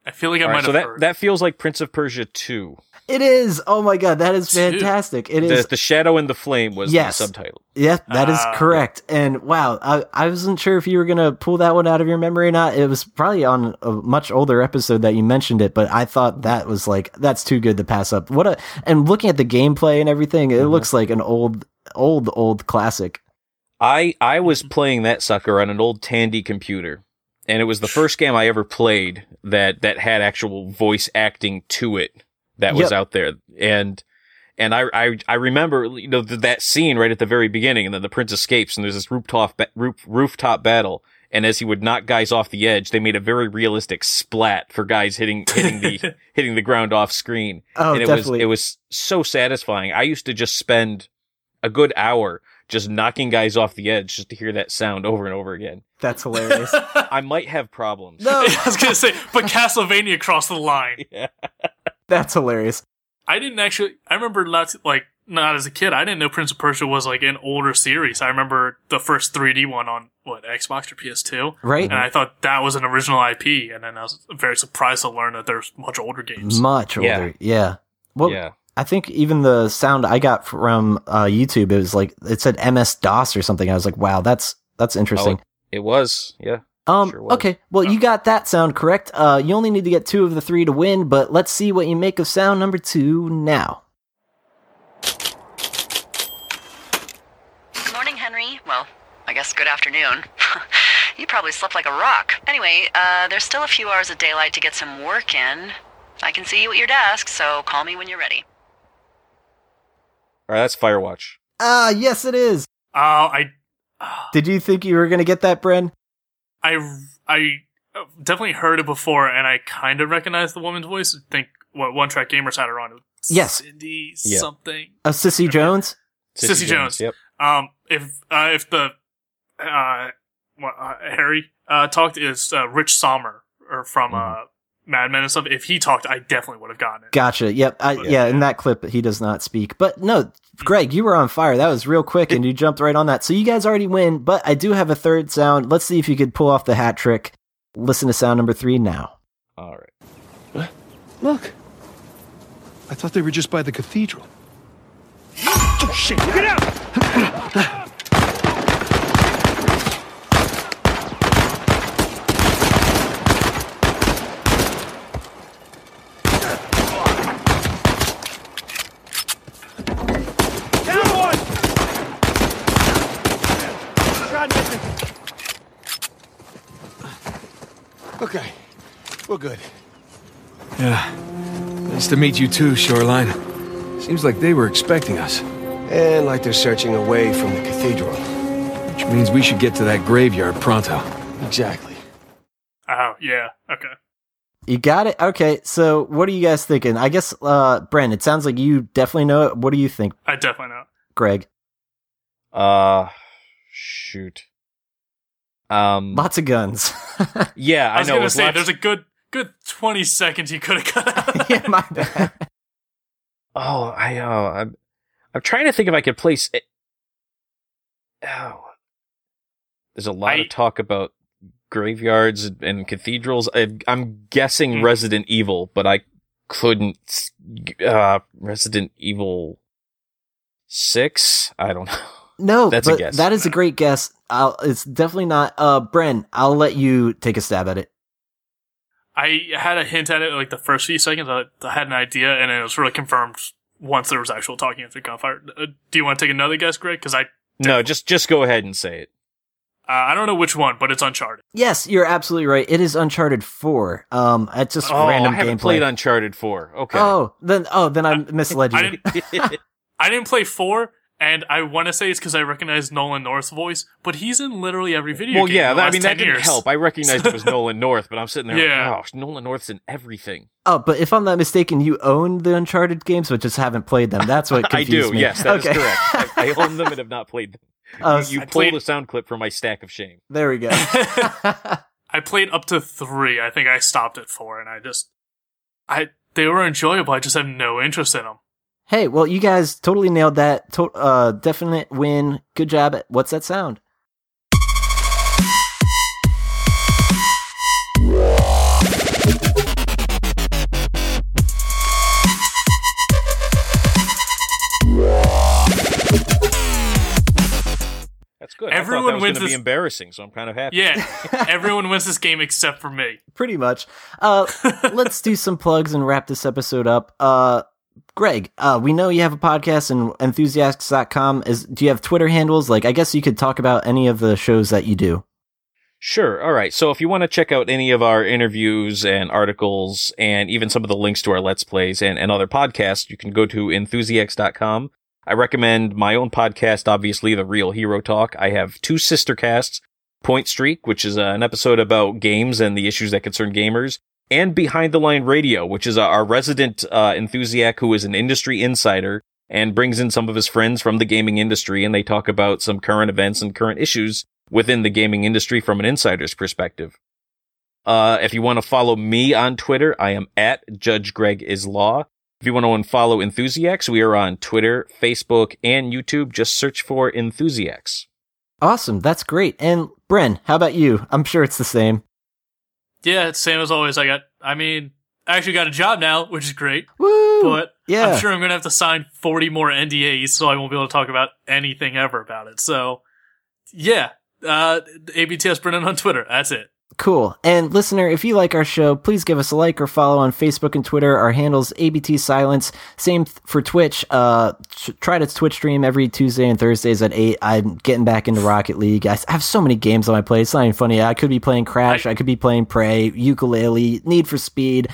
Speaker 2: I feel like I
Speaker 3: All right,
Speaker 2: might
Speaker 3: so
Speaker 2: have
Speaker 3: that
Speaker 2: heard.
Speaker 3: that feels like Prince of Persia 2.
Speaker 1: It is. Oh my god, that is fantastic. It
Speaker 3: The,
Speaker 1: is.
Speaker 3: the Shadow and the Flame was
Speaker 1: Yes.
Speaker 3: the subtitle.
Speaker 1: Yeah, that is
Speaker 2: Ah,
Speaker 1: correct. And wow, I, I wasn't sure if you were gonna pull that one out of your memory or not. It was probably on a much older episode that you mentioned it, but I thought that was like that's too good to pass up. What a and looking at the gameplay and everything, it
Speaker 3: Mhm.
Speaker 1: looks like an old, old, old classic.
Speaker 3: I I was playing that sucker on an old Tandy computer, and it was the first game I ever played that that had actual voice acting to it that was
Speaker 1: Yep.
Speaker 3: out there, and and I I I remember you know th- that scene right at the very beginning, and then the prince escapes, and there's this rooftop ba- roof, rooftop battle. And as he would knock guys off the edge, they made a very realistic splat for guys hitting hitting the <laughs> hitting the ground off screen
Speaker 1: Oh,
Speaker 3: and it
Speaker 1: definitely.
Speaker 3: was it was so satisfying. I used to just spend a good hour just knocking guys off the edge just to hear that sound over and over again.
Speaker 1: that's hilarious. <laughs>
Speaker 3: I might have problems.
Speaker 1: no, <laughs>
Speaker 2: I was gonna say, but Castlevania crossed the line. <laughs>
Speaker 3: Yeah.
Speaker 1: that's hilarious.
Speaker 2: I didn't actually. I remember not like not as a kid. I didn't know Prince of Persia was like an older series. I remember the first 3D one on what Xbox or PS2,
Speaker 1: Right?
Speaker 2: and I thought that was an original IP. And then I was very surprised to learn that there's much older games.
Speaker 1: Much
Speaker 3: Yeah.
Speaker 1: older. Yeah. Well,
Speaker 3: yeah.
Speaker 1: I think even the sound I got from uh, YouTube, it was like it said MS DOS or something. I was like, wow, that's that's interesting.
Speaker 3: Oh, It was. Yeah.
Speaker 1: Um.
Speaker 3: Sure was.
Speaker 1: okay. Well, you got that sound correct. Uh, you only need to get two of the three to win, but let's see what you make of sound number two now.
Speaker 6: Good morning, Henry. Well, I guess good afternoon. <laughs> you probably slept like a rock. Anyway, uh, there's still a few hours of daylight to get some work in. I can see you at your desk, so call me when you're ready.
Speaker 3: All right. That's Firewatch.
Speaker 1: Ah, yes, it is.
Speaker 2: Oh, I, <sighs>
Speaker 1: Did you think you were gonna get that, Bren?
Speaker 2: I, I definitely heard it before, and I kind of recognized the woman's voice. I think what One Track Gamers had her on.
Speaker 1: Yes.
Speaker 2: Cindy
Speaker 3: Yeah.
Speaker 2: something.
Speaker 1: Uh, Cissy Jones.
Speaker 2: Cissy Jones.
Speaker 3: Yep.
Speaker 2: Um, if uh, if the uh, what, uh Harry uh talked is uh, Rich Sommer or from
Speaker 3: Mm-hmm.
Speaker 2: Mad Men and stuff. If he talked, I definitely would have gotten it.
Speaker 1: Gotcha. Yep. I, yeah.
Speaker 2: Yeah.
Speaker 1: In that clip, he does not speak. But no, Greg, you were on fire. That was real quick, and you jumped right on that. So you guys already win. But I do have a third sound. Let's see if you could pull off the hat trick. Listen to sound number three now.
Speaker 3: All right.
Speaker 7: Look. I thought they were just by the cathedral.
Speaker 4: Oh shit, get out! <laughs>
Speaker 7: Okay. We're good. Yeah. Nice to meet you too, Shoreline. Seems like they were expecting us.
Speaker 8: And like they're searching away from the cathedral.
Speaker 7: Which means we should get to that graveyard pronto.
Speaker 8: Exactly.
Speaker 2: Oh yeah, okay.
Speaker 1: You got it. Okay. So what are you guys thinking? I guess, uh, Bren, it sounds like you definitely know it. What do you think,
Speaker 2: I definitely know.
Speaker 1: Greg?
Speaker 3: Uh, shoot. Um.
Speaker 1: Lots of guns. <laughs>
Speaker 3: Yeah,
Speaker 2: I
Speaker 3: I,
Speaker 2: was
Speaker 3: know.
Speaker 2: gonna say
Speaker 3: lots-
Speaker 2: there's a good good twenty seconds you could have cut out. <laughs>
Speaker 1: yeah, my bad.
Speaker 3: Oh, I uh, I'm, I'm trying to think if I could place. It. Oh, there's a lot
Speaker 2: I-
Speaker 3: of talk about graveyards and cathedrals. I, I'm guessing
Speaker 2: Hmm.
Speaker 3: Resident Evil, but I couldn't. Uh, Resident Evil six. I don't <laughs> know.
Speaker 1: No,
Speaker 3: That's a guess.
Speaker 1: that is a great guess. I'll, it's definitely not. Uh, Bren, I'll let you take a stab at it.
Speaker 2: I had a hint at it like the first few seconds. I, I had an idea, and it was really confirmed once there was actual talking after gunfire. Uh, do you want to take another guess, Greg? Because I
Speaker 3: No, just just go ahead and say it.
Speaker 2: uh, I don't know which one, but it's Uncharted.
Speaker 1: Yes, you're absolutely right. It is Uncharted Four. Um, it's just
Speaker 3: Oh,
Speaker 1: random
Speaker 3: I haven't
Speaker 1: gameplay.
Speaker 3: played Uncharted four. Okay.
Speaker 1: Oh, then oh, then I misled you.
Speaker 2: I didn't. <laughs> I didn't play four, and I want to say it's because I recognize Nolan North's voice, but he's in literally every video
Speaker 3: well,
Speaker 2: game.
Speaker 3: yeah.
Speaker 2: in the
Speaker 3: that- I mean,
Speaker 2: 10
Speaker 3: that didn't help. I recognized it was <laughs> Nolan North, but I'm sitting there.
Speaker 2: Yeah.
Speaker 3: Like, oh, Nolan North's in everything.
Speaker 1: oh, but if I'm not mistaken, you own the Uncharted games, but just haven't played them. That's what <laughs> confused me.
Speaker 3: I do.
Speaker 1: me.
Speaker 3: Yes, that is
Speaker 1: okay.
Speaker 3: correct. <laughs> I, I own them and have not played them.
Speaker 1: Uh,
Speaker 3: you
Speaker 2: I
Speaker 3: pulled
Speaker 2: played-
Speaker 3: a sound clip from my stack of shame.
Speaker 1: there we go.
Speaker 2: I played up to three. I think I stopped at four, and I just, I they were enjoyable. I just have no interest in them.
Speaker 1: Hey, well, you guys totally nailed that. To- uh, definite win. Good job. At- What's that sound?
Speaker 3: That's good. I thought
Speaker 2: Everyone
Speaker 3: that was
Speaker 2: wins
Speaker 3: going to be
Speaker 2: this-
Speaker 3: embarrassing, so I'm kind of happy.
Speaker 2: Yeah, <laughs> everyone wins this game except for me.
Speaker 1: Pretty much. Uh, <laughs> let's do some plugs and wrap this episode up. Uh, Greg, uh, we know you have a podcast and enthusiasts.com. Is do you have Twitter handles? Like, I guess you could talk about any of the shows that you do.
Speaker 3: Sure. All right. So if you want to check out any of our interviews and articles and even some of the links to our Let's Plays and, and other podcasts, you can go to enthusiasts.com. I recommend my own podcast, obviously, The Real Hero Talk. I have two sister casts, Point Streak, which is uh, an episode about games and the issues that concern gamers, and Behind the Line Radio, which is uh, our resident uh, enthusiast who is an industry insider and brings in some of his friends from the gaming industry, and they talk about some current events and current issues within the gaming industry from an insider's perspective. Uh, if you want to follow me on Twitter, I am at Judge Greg is Law. If you want to unfollow Enthusiacs, we are on Twitter, Facebook, and YouTube. Just search for Enthusiacs.
Speaker 1: Awesome, that's great. And Bren, how about you? I'm sure it's the same.
Speaker 2: Yeah, it's same as always. I got. I mean, I actually got a job now, which is great.
Speaker 1: Woo!
Speaker 2: But
Speaker 1: yeah.
Speaker 2: I'm sure I'm gonna have to sign 40 more NDAs, so I won't be able to talk about anything ever about it. So, yeah, uh, ABTS Brennan on Twitter. That's it.
Speaker 1: Cool. And listener, if you like our show, please give us a like or follow on Facebook and Twitter. Our handles ABT Silence. Same th- for Twitch. Uh, tr- try to Twitch stream every Tuesday and Thursdays at eight. I'm getting back into Rocket League. I I have so many games on my plate. It's not even funny. I could be playing Crash. I, could be playing Prey, Yooka-Laylee, Need for Speed,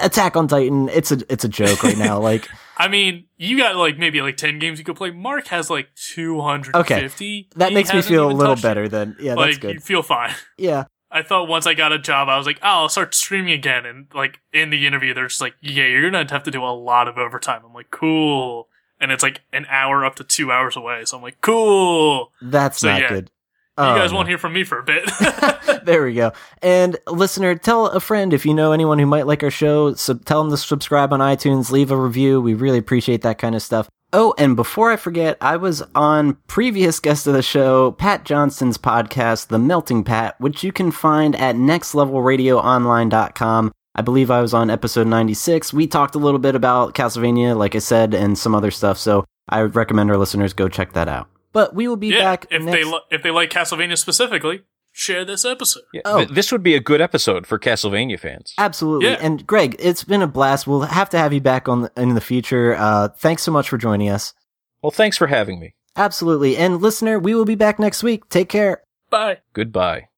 Speaker 1: Attack on Titan. It's a it's a joke right now. Like <laughs>
Speaker 2: I mean, you got like maybe like 10 games you could play. Mark has like 250.
Speaker 1: that
Speaker 2: He
Speaker 1: makes me feel a little
Speaker 2: it.
Speaker 1: better. Then yeah,
Speaker 2: like
Speaker 1: that's good.
Speaker 2: you feel fine.
Speaker 1: Yeah.
Speaker 2: I thought once I got a job, I was like, oh, I'll start streaming again. And like in the interview, they're just like, yeah, you're gonna have to do a lot of overtime. I'm like, cool. And it's like an hour up to two hours away. So I'm like, cool.
Speaker 1: That's
Speaker 2: So,
Speaker 1: not
Speaker 2: yeah,
Speaker 1: good.
Speaker 2: You
Speaker 1: Oh,
Speaker 2: guys
Speaker 1: no.
Speaker 2: won't hear from me for a bit. <laughs>
Speaker 1: there we go. And listener, tell a friend if you know anyone who might like our show. So tell them to subscribe on iTunes, leave a review. We really appreciate that kind of stuff. Oh, and before I forget, I was on previous guest of the show, Pat Johnston's podcast, The Melting Pat, which you can find at nextlevelradioonline.com. I believe I was on episode 96. We talked a little bit about Castlevania, like I said, and some other stuff. So I recommend our listeners go check that out. But we will be
Speaker 2: yeah,
Speaker 1: back
Speaker 2: if
Speaker 1: next
Speaker 2: they li- if they like Castlevania specifically, share this episode.
Speaker 3: Yeah,
Speaker 1: Oh.
Speaker 3: th- this would be a good episode for Castlevania fans.
Speaker 1: Absolutely.
Speaker 2: Yeah.
Speaker 1: And Greg, it's been a blast. We'll have to have you back on in the future. Uh, thanks so much for joining us.
Speaker 3: Well, thanks for having me.
Speaker 1: Absolutely. And listener, we will be back next week. Take care.
Speaker 2: Bye.
Speaker 3: Goodbye.